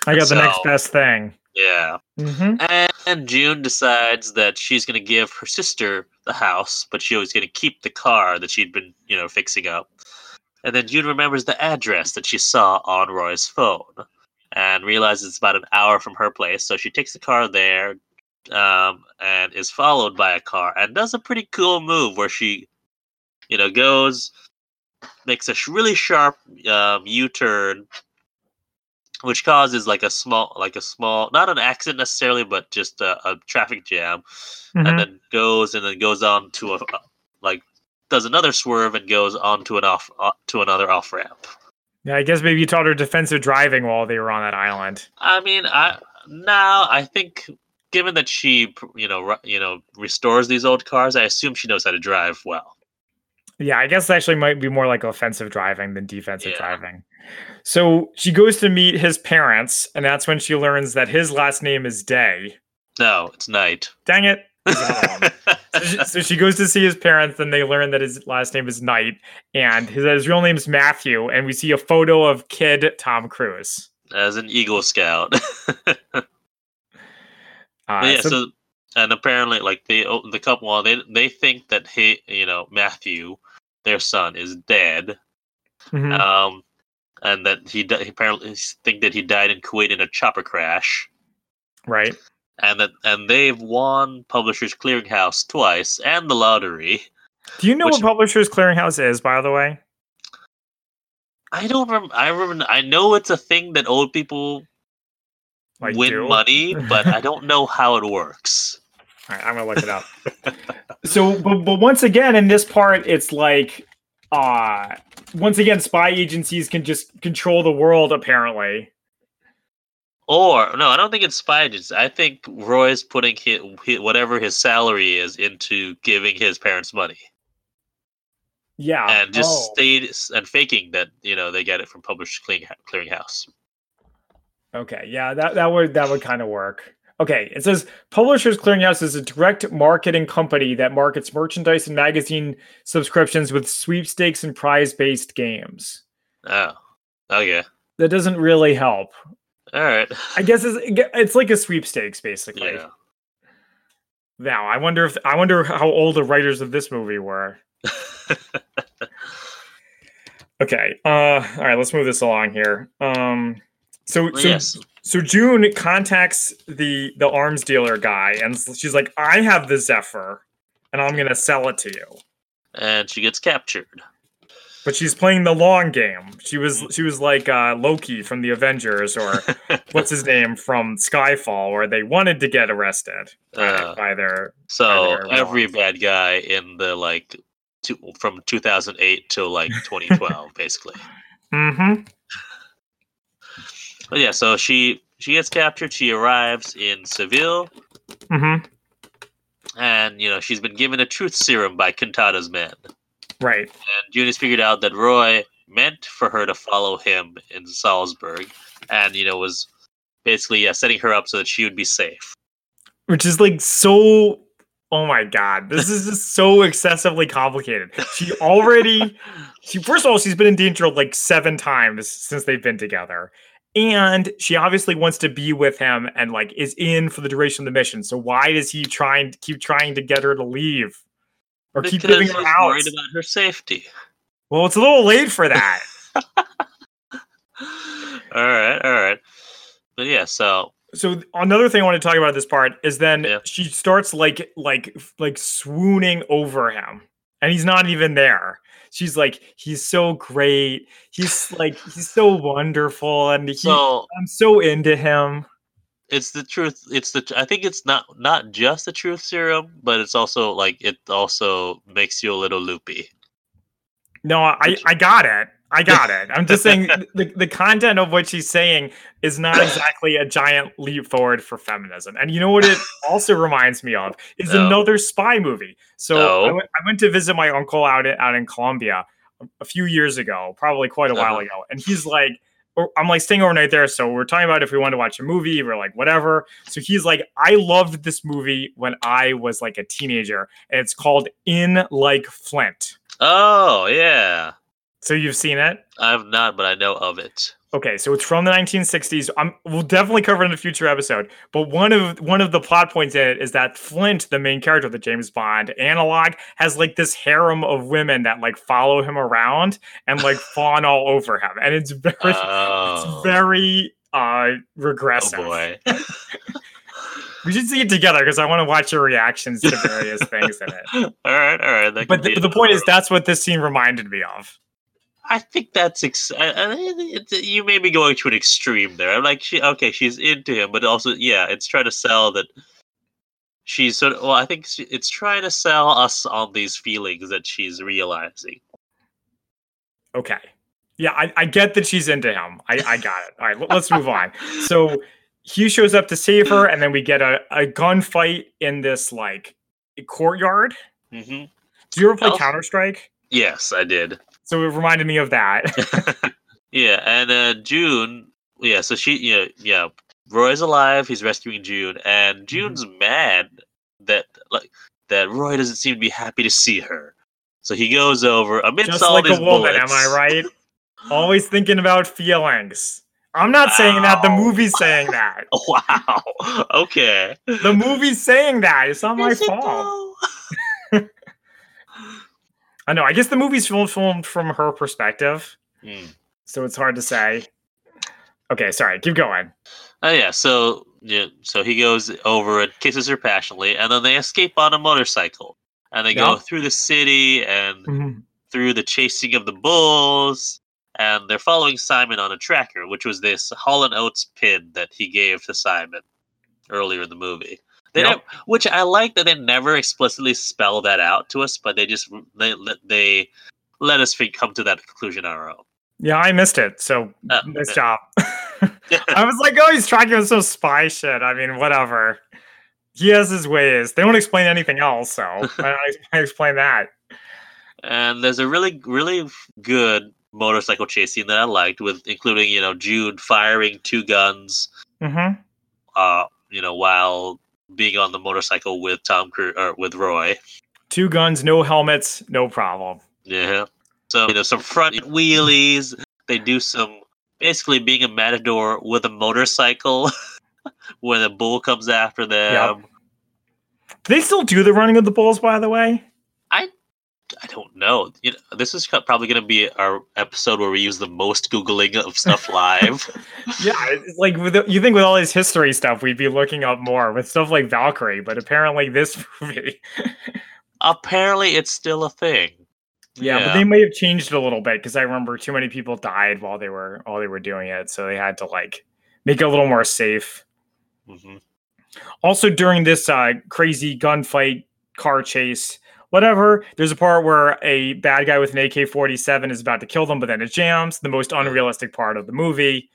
I got the next best thing. Yeah, hmm and, and June decides that she's going to give her sister the house, but she was going to keep the car that she'd been, you know, fixing up. And then June remembers the address that she saw on Roy's phone and realizes it's about an hour from her place. So she takes the car there um, and is followed by a car and does a pretty cool move where she, you know, goes, makes a really sharp um, U turn which causes like a small, like a small, not an accident necessarily, but just a, a traffic jam, Mhm. and then goes and then goes on to a like does another swerve and goes on to an off uh, to another off ramp. Yeah, I guess maybe you taught her defensive driving while they were on that island. I mean, I now I think given that she you know you know restores these old cars, I assume she knows how to drive well. Yeah, I guess actually might be more like offensive driving than defensive Yeah. driving. So she goes to meet his parents, and that's when she learns that his last name is Day. No, it's Knight. Dang it. There's another one. so, she, so she goes to see his parents, and they learn that his last name is Knight, and his, his real name is Matthew. And we see a photo of kid Tom Cruise. As an Eagle Scout. Uh, yeah, so- so, and apparently, like they oh, the couple, they they think that he, you know, Matthew, their son, is dead. Mhm. Um, and that he, di- he apparently think that he died in Kuwait in a chopper crash, right. And that and they've won Publishers Clearinghouse twice and the lottery. Do you know which- what Publishers Clearinghouse is, by the way? I don't remember. I remember. I know it's a thing that old people Like win do? money, but I don't know how it works. All right, I'm gonna look it up. so, but, but once again, in this part, it's like, uh once again, spy agencies can just control the world. Apparently, Or no, I don't think it's spy agents. I think Roy's putting his, whatever his salary is into giving his parents money yeah, and just Oh. stayed and faking that you know they get it from Publishers Clearing, Clearinghouse. Okay, yeah, that that would that would kind of work. Okay, it says Publishers Clearinghouse is a direct marketing company that markets merchandise and magazine subscriptions with sweepstakes and prize-based games. Oh, oh yeah. That doesn't really help. All right. I guess it's, it's like a sweepstakes, basically. Yeah. Now, I wonder if I wonder how old the writers of this movie were. Okay. Uh all right, let's move this along here. Um so so yes. so June contacts the the arms dealer guy and she's like, "I have the Zephyr and I'm going to sell it to you." And she gets captured. But she's playing the long game. She was she was like uh Loki from the Avengers or what's his name from Skyfall where they wanted to get arrested by, Uh, by their So there every was. bad guy in the like two, from 2008 till like 2012, basically. Mm-hmm. But yeah, so she she gets captured. She arrives in Seville, Mhm. and you know she's been given a truth serum by Quintana's men. Right. And Juni's figured out that Roy meant for her to follow him in Salzburg, and you know was basically yeah setting her up so that she would be safe. which is like so oh my god this is just so excessively complicated she already she first of all she's been in danger like seven times since they've been together and she obviously wants to be with him and like is in for the duration of the mission so why does he try and keep trying to get her to leave or keep giving he's her out worried about her safety. well it's a little late for that all right, all right. But yeah, so so another thing I want to talk about this part is then Yeah. she starts like like like swooning over him, and he's not even there. She's like, he's so great. He's like, he's so wonderful, and he, so I'm so into him. It's the truth. It's the. I think it's not not just the truth serum, but it's also like it also makes you a little loopy. No, I I got it. I got it. I'm just saying the, the content of what she's saying is not exactly a giant leap forward for feminism. And you know what it also reminds me of is No. another spy movie. So I, No. went, went to visit my uncle out in, out in Colombia a- a few years ago, probably quite a while Uh-huh. ago, and he's like. Or- I'm like staying overnight there, so we're talking about if we want to watch a movie. We're like, whatever. So he's like, I loved this movie when I was like a teenager, and it's called In Like Flint. Oh yeah, So you've seen it? I've not, but I know of it. Okay, so it's from the 1960s. I'm, we'll definitely cover it in a future episode. But one of one of the plot points in it is that Flint, the main character, the James Bond analog, has like this harem of women that like follow him around and like fawn all over him, and it's very, Oh, it's very uh oh regressive. boy. We should see it together because I want to watch your reactions to various things in it. all right, all right. But the, be the point is, that's what this scene reminded me of. I think that's ex- I, I, you may be going to an extreme there. I'm like, she okay, she's into him, but also, yeah, it's trying to sell that she's sort of. Well, I think she, it's trying to sell us on these feelings that she's realizing. Okay. Yeah, I, I get that she's into him. I, I got it. All right, let's move on. So he shows up to save her, and then we get a, a gunfight in this like courtyard. Mm-hmm. Do you ever play Counter Strike? Yes, I did. So it reminded me of that. yeah, and uh, June. Yeah, so she. Yeah, yeah. Roy's alive. He's rescuing June, and June's mad that like that Roy doesn't seem to be happy to see her. So he goes over amidst Just all like these a woman, am. I right? Always thinking about feelings. I'm not saying that. The movie's saying that. Wow. Okay. The movie's saying that. It's not my it fault. though? I know. I guess the movie's filmed, filmed from her perspective, Hmm. so it's hard to say. Okay, sorry. Keep going. Oh yeah, so yeah, so he goes over and kisses her passionately, and then they escape on a motorcycle, and they go through the city and Mhm. through the chasing of the bulls, and they're following Simon on a tracker, which was this Hall and Oates pin that he gave to Simon earlier in the movie. They Yep. which I like that they never explicitly spell that out to us, but they just they let they let us come to that conclusion on our own. Yeah, I missed it. So Uh, nice yeah. job. I was like, oh, he's tracking with some spy shit. I mean, whatever. He has his ways. They don't explain anything else, so I, I explain that. and there's a really really good motorcycle chase scene that I liked, with including you know June firing two guns, hmm uh, you know, while being on the motorcycle with Tom Cruise or with Roy. Two guns, no helmets, no problem. Yeah. So you know some front wheelies. They do some basically being a matador with a motorcycle when a bull comes after them. Do they still do the running of the bulls, by the way? I don't know. You know, this is probably going to be our episode where we use the most googling of stuff live. Yeah, it's like with the- you think with all this history stuff, we'd be looking up more with stuff like Valkyrie, but apparently this movie, Apparently, it's still a thing. yeah, but they may have changed it a little bit because I remember too many people died while they were while they were doing it, so they had to like make it a little more safe. Mhm. Also, during this uh, crazy gunfight, car chase, whatever, there's a part where a bad guy with an AK 47 is about to kill them, but then it jams. The most unrealistic part of the movie.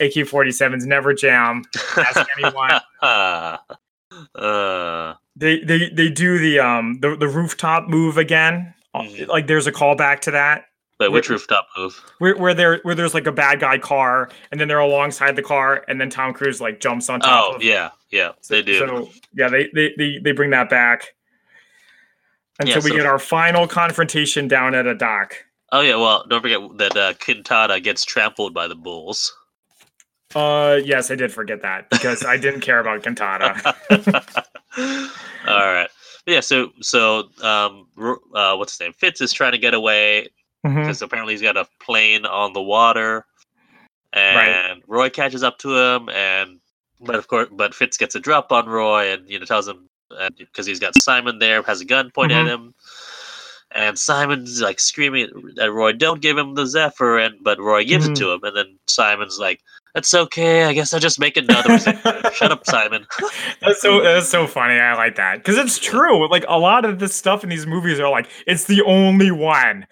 AK 47s never jam. Ask anyone. uh, They, they they do the um the, the rooftop move again. Mhm. Like there's a callback to that but which rooftop move? where where there where there's like a bad guy car and then they're alongside the car and then Tom Cruise like jumps on top Oh, yeah, yeah, they do. So yeah, they they they, they bring that back. Until Yeah, we get our final confrontation down at a dock. oh, yeah, well, don't forget that uh, Quintana gets trampled by the bulls. Uh yes, I did forget that because I didn't care about Cantata. All right. Yeah, so so um uh what's his name? Fitz is trying to get away because apparently he's got a plane on the water. And Roy catches up to him and but of course but Fitz gets a drop on Roy and you know tells him because he's got Simon there, has a gun pointed Mhm. at him. And Simon's like screaming at Roy, "Don't give him the Zephyr!" And but Roy gives Mhm. it to him, and then Simon's like, "That's okay. I guess I'll just make another." Shut up, Simon. That's so that's so funny. I like that because it's true. Like a lot of this stuff in these movies are like it's the only one.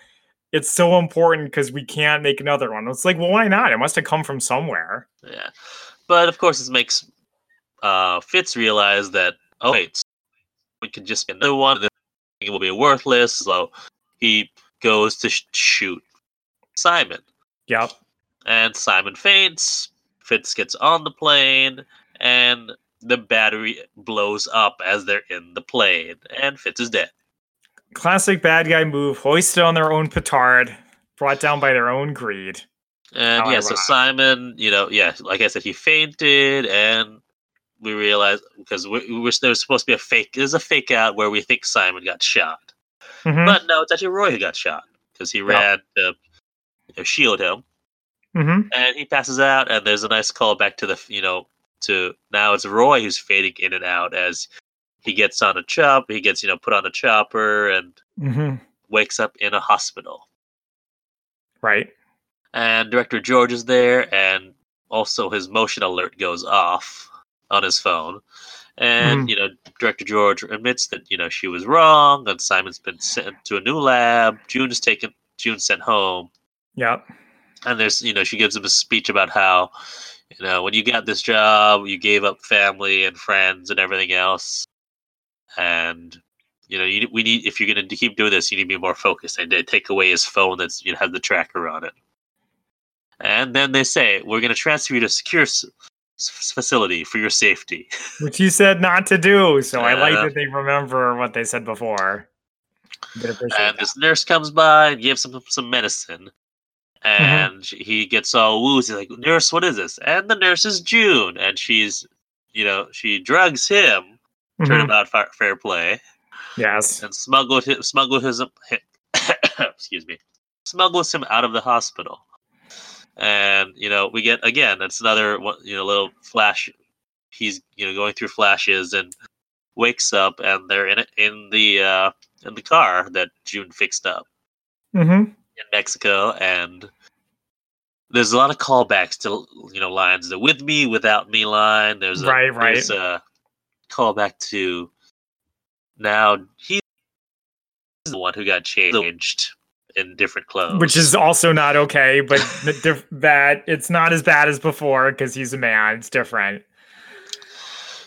It's so important because we can't make another one. It's like, well, why not? It must have come from somewhere. Yeah, but of course, this makes uh, Fitz realize that oh wait, we could just get another one. Thing will be worthless. So he goes to sh- shoot Simon, Yep. and Simon faints. Fitz gets on the plane, and the battery blows up as they're in the plane, and Fitz is dead. Classic bad guy move, hoisted on their own petard, brought down by their own greed. And How yeah, so. Simon, you know, yeah, like I said, he fainted, and we realize because we, we were there was supposed to be a fake. There's a fake out where we think Simon got shot, Mhm, but no, it's actually Roy who got shot because he ran to you know, shield him, mhm. and he passes out. And there's a nice call back to the you know to now it's Roy who's fading in and out as he gets on a chop. He gets you know put on a chopper and Mhm. wakes up in a hospital. Right. and director George is there, and also his motion alert goes off on his phone. And Mhm. you know, director George admits that you know she was wrong, and Simon's been sent to a new lab. June is taken. June sent home, Yep. and there's you know she gives him a speech about how you know when you got this job, you gave up family and friends and everything else, and you know you, we need if you're going to keep doing this, you need to be more focused. And they take away his phone that's you know has the tracker on it. And then they say, "We're going to transfer you to secure facility for your safety." Which you said not to do. So I like Uh, that they remember what they said before. And this nurse comes by and gives him some medicine. And she- he gets all woozy, like, "Nurse, what is this?" And the nurse is June, and she's, you know, she drugs him, Mhm. turnabout fair, fair play, Yes. and smuggles him, smuggles his, excuse me, smuggles him out of the hospital. And you know, we get again, it's another one, you know, little flash. He's you know going through flashes and wakes up, and they're in it in the uh, in the car that June fixed up hmm in Mexico, and there's a lot of callbacks to you know lines. The "with me, without me" line. There's a, Right, right. There's a callback to now he's the one who got changed in different clothes, Which is also not okay, but diff- that it's not as bad as before because he's a man. It's different.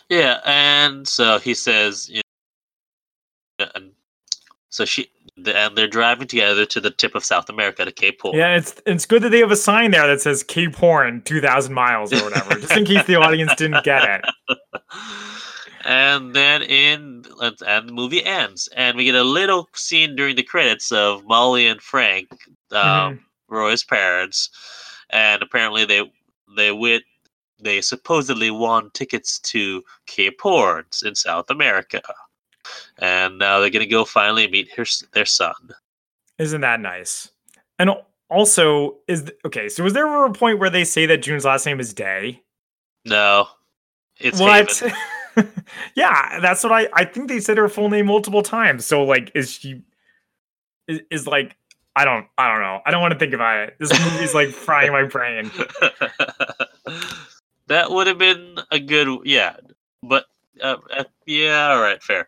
yeah. And so he says, you know, and so she and they're driving together to the tip of South America to Cape Horn. Yeah, it's it's good that they have a sign there that says Cape Horn, two thousand miles or whatever, just in case the audience didn't get it. and then in and the movie ends and we get a little scene during the credits of molly and frank um, Mhm. roy's parents and apparently they they wit they supposedly won tickets to cape horn in south america and now they're gonna go finally meet her, their son Isn't that nice? And also, is th- okay. So, was there ever a point where they say that June's last name is Day? no it's what? Yeah, that's what I. I think they said her full name multiple times. So, like, is she? Is, is like, I don't. I don't know. I don't want to think about it. This movie's like frying my brain. that would have been a good yeah but uh, uh, yeah all right fair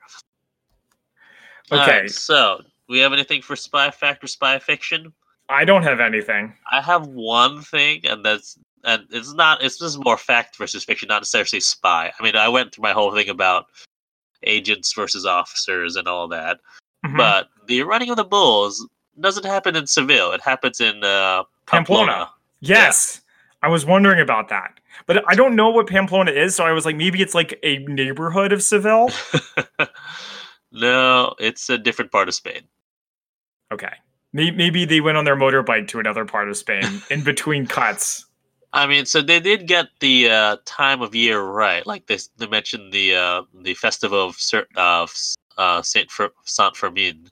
Okay, right, so we have anything for spy fact or spy fiction I don't have anything. i have one thing and that's and it's not it's just more fact versus fiction not necessarily spy i mean i went through my whole thing about agents versus officers and all that Mhm. but the running of the bulls doesn't happen in seville it happens in uh pamplona, Yes. I was wondering about that. But I don't know what Pamplona is, so I was like, maybe it's like a neighborhood of Seville. no it's a different part of spain Okay. Maybe they went on their motorbike to another part of Spain in between cuts. I mean, so they did get the uh, time of year right. Like they, they mentioned the uh, the festival of of uh, Saint Fer- Saint Fermin,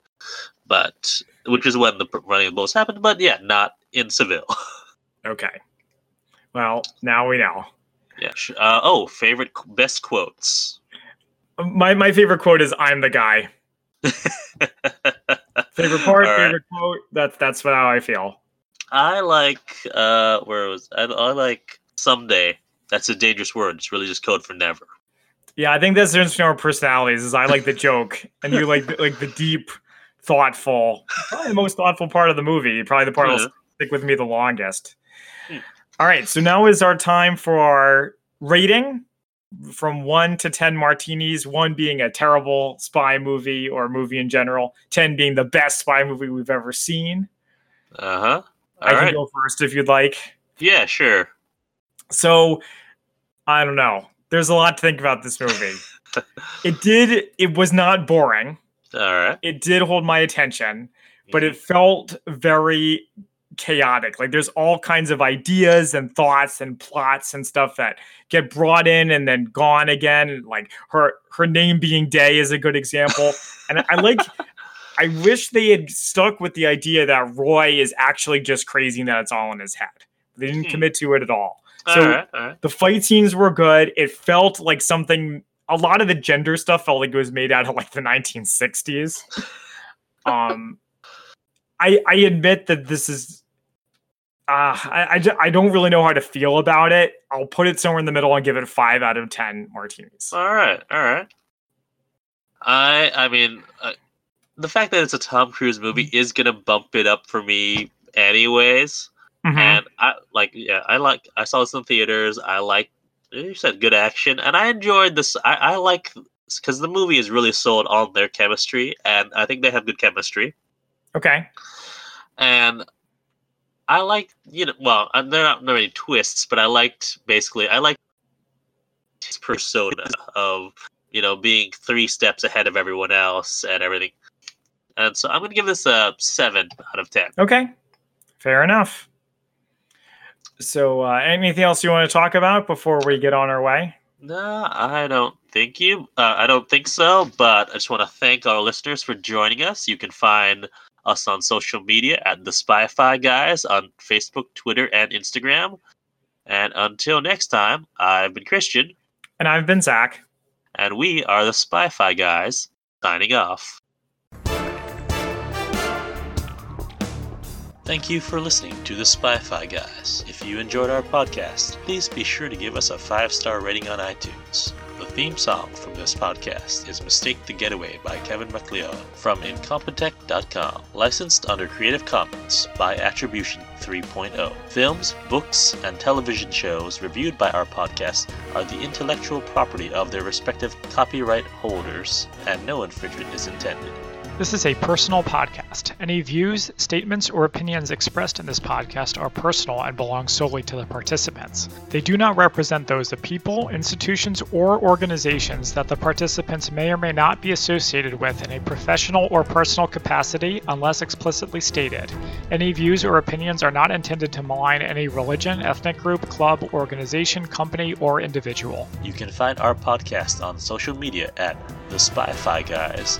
but which is when the running of the bulls happened. But yeah, not in Seville. Okay. Well, now we know. yeah. Uh, oh, favorite best quotes. My my favorite quote is "I'm the guy." Favorite part, right. favorite quote. That's that's how I feel. I like uh, where was I, I like someday. That's a dangerous word. It's really just code for never. Yeah, I think that's the difference between our personalities. Is I like the joke, and you like the, like the deep, thoughtful. Probably the most thoughtful part of the movie. Probably the part that'll stick with me the longest. Hmm. All right, so now is our time for our rating from one to 10 martinis, one being a terrible spy movie or movie in general, 10 being the best spy movie we've ever seen. Uh huh. I All can go first if you'd like. Yeah, sure. So, I don't know. There's a lot to think about this movie. it did, it was not boring. All right. It did hold my attention. but Mm-hmm. it felt very chaotic. Like there's all kinds of ideas and thoughts and plots and stuff that get brought in and then gone again. Like her her name being Day is a good example. and I like I wish they had stuck with the idea that Roy is actually just crazy and that it's all in his head. They didn't Hmm. commit to it at all. all so- right. All right. The fight scenes were good. It felt like something a lot of the gender stuff felt like it was made out of like the 1960s. um I I admit that this is Uh, I, I, I don't really know how to feel about it. I'll put it somewhere in the middle and give it five out of ten martinis. All right, all right. I I mean, uh, the fact that it's a Tom Cruise movie is gonna bump it up for me, anyways. Mhm. And I like, yeah, I like. I saw this in theaters. I like. You said good action, and I enjoyed this. I, I like because the movie is really sold on their chemistry, and I think they have good chemistry. Okay. and I like you know well uh, there are not many twists, but I liked basically I liked his persona of you know being three steps ahead of everyone else and everything, and so I'm gonna give this a seven out of ten. Okay. Fair enough. So, uh, anything else you want to talk about before we get on our way? No, I don't think you. Uh, I don't think so. But I just want to thank our listeners for joining us. You can find us on social media at the Spy-Fi Guys on Facebook, Twitter, and Instagram. And until next time, I've been Christian, And I've been Zach. and we are the Spy-Fi Guys. Signing off. Thank you for listening to the Spy-Fi Guys. If you enjoyed our podcast, please be sure to give us a five-star rating on iTunes. The theme song from this podcast is Mistake the Getaway by Kevin MacLeod from Incompetech.com, licensed under Creative Commons by Attribution 3.0. Films, books, and television shows reviewed by our podcast are the intellectual property of their respective copyright holders, and no infringement is intended. This is a personal podcast. Any views, statements, or opinions expressed in this podcast are personal and belong solely to the participants. They do not represent those of people, institutions, or organizations that the participants may or may not be associated with in a professional or personal capacity unless explicitly stated. Any views or opinions are not intended to malign any religion, ethnic group, club, organization, company, or individual. You can find our podcast on social media at The Spy Guys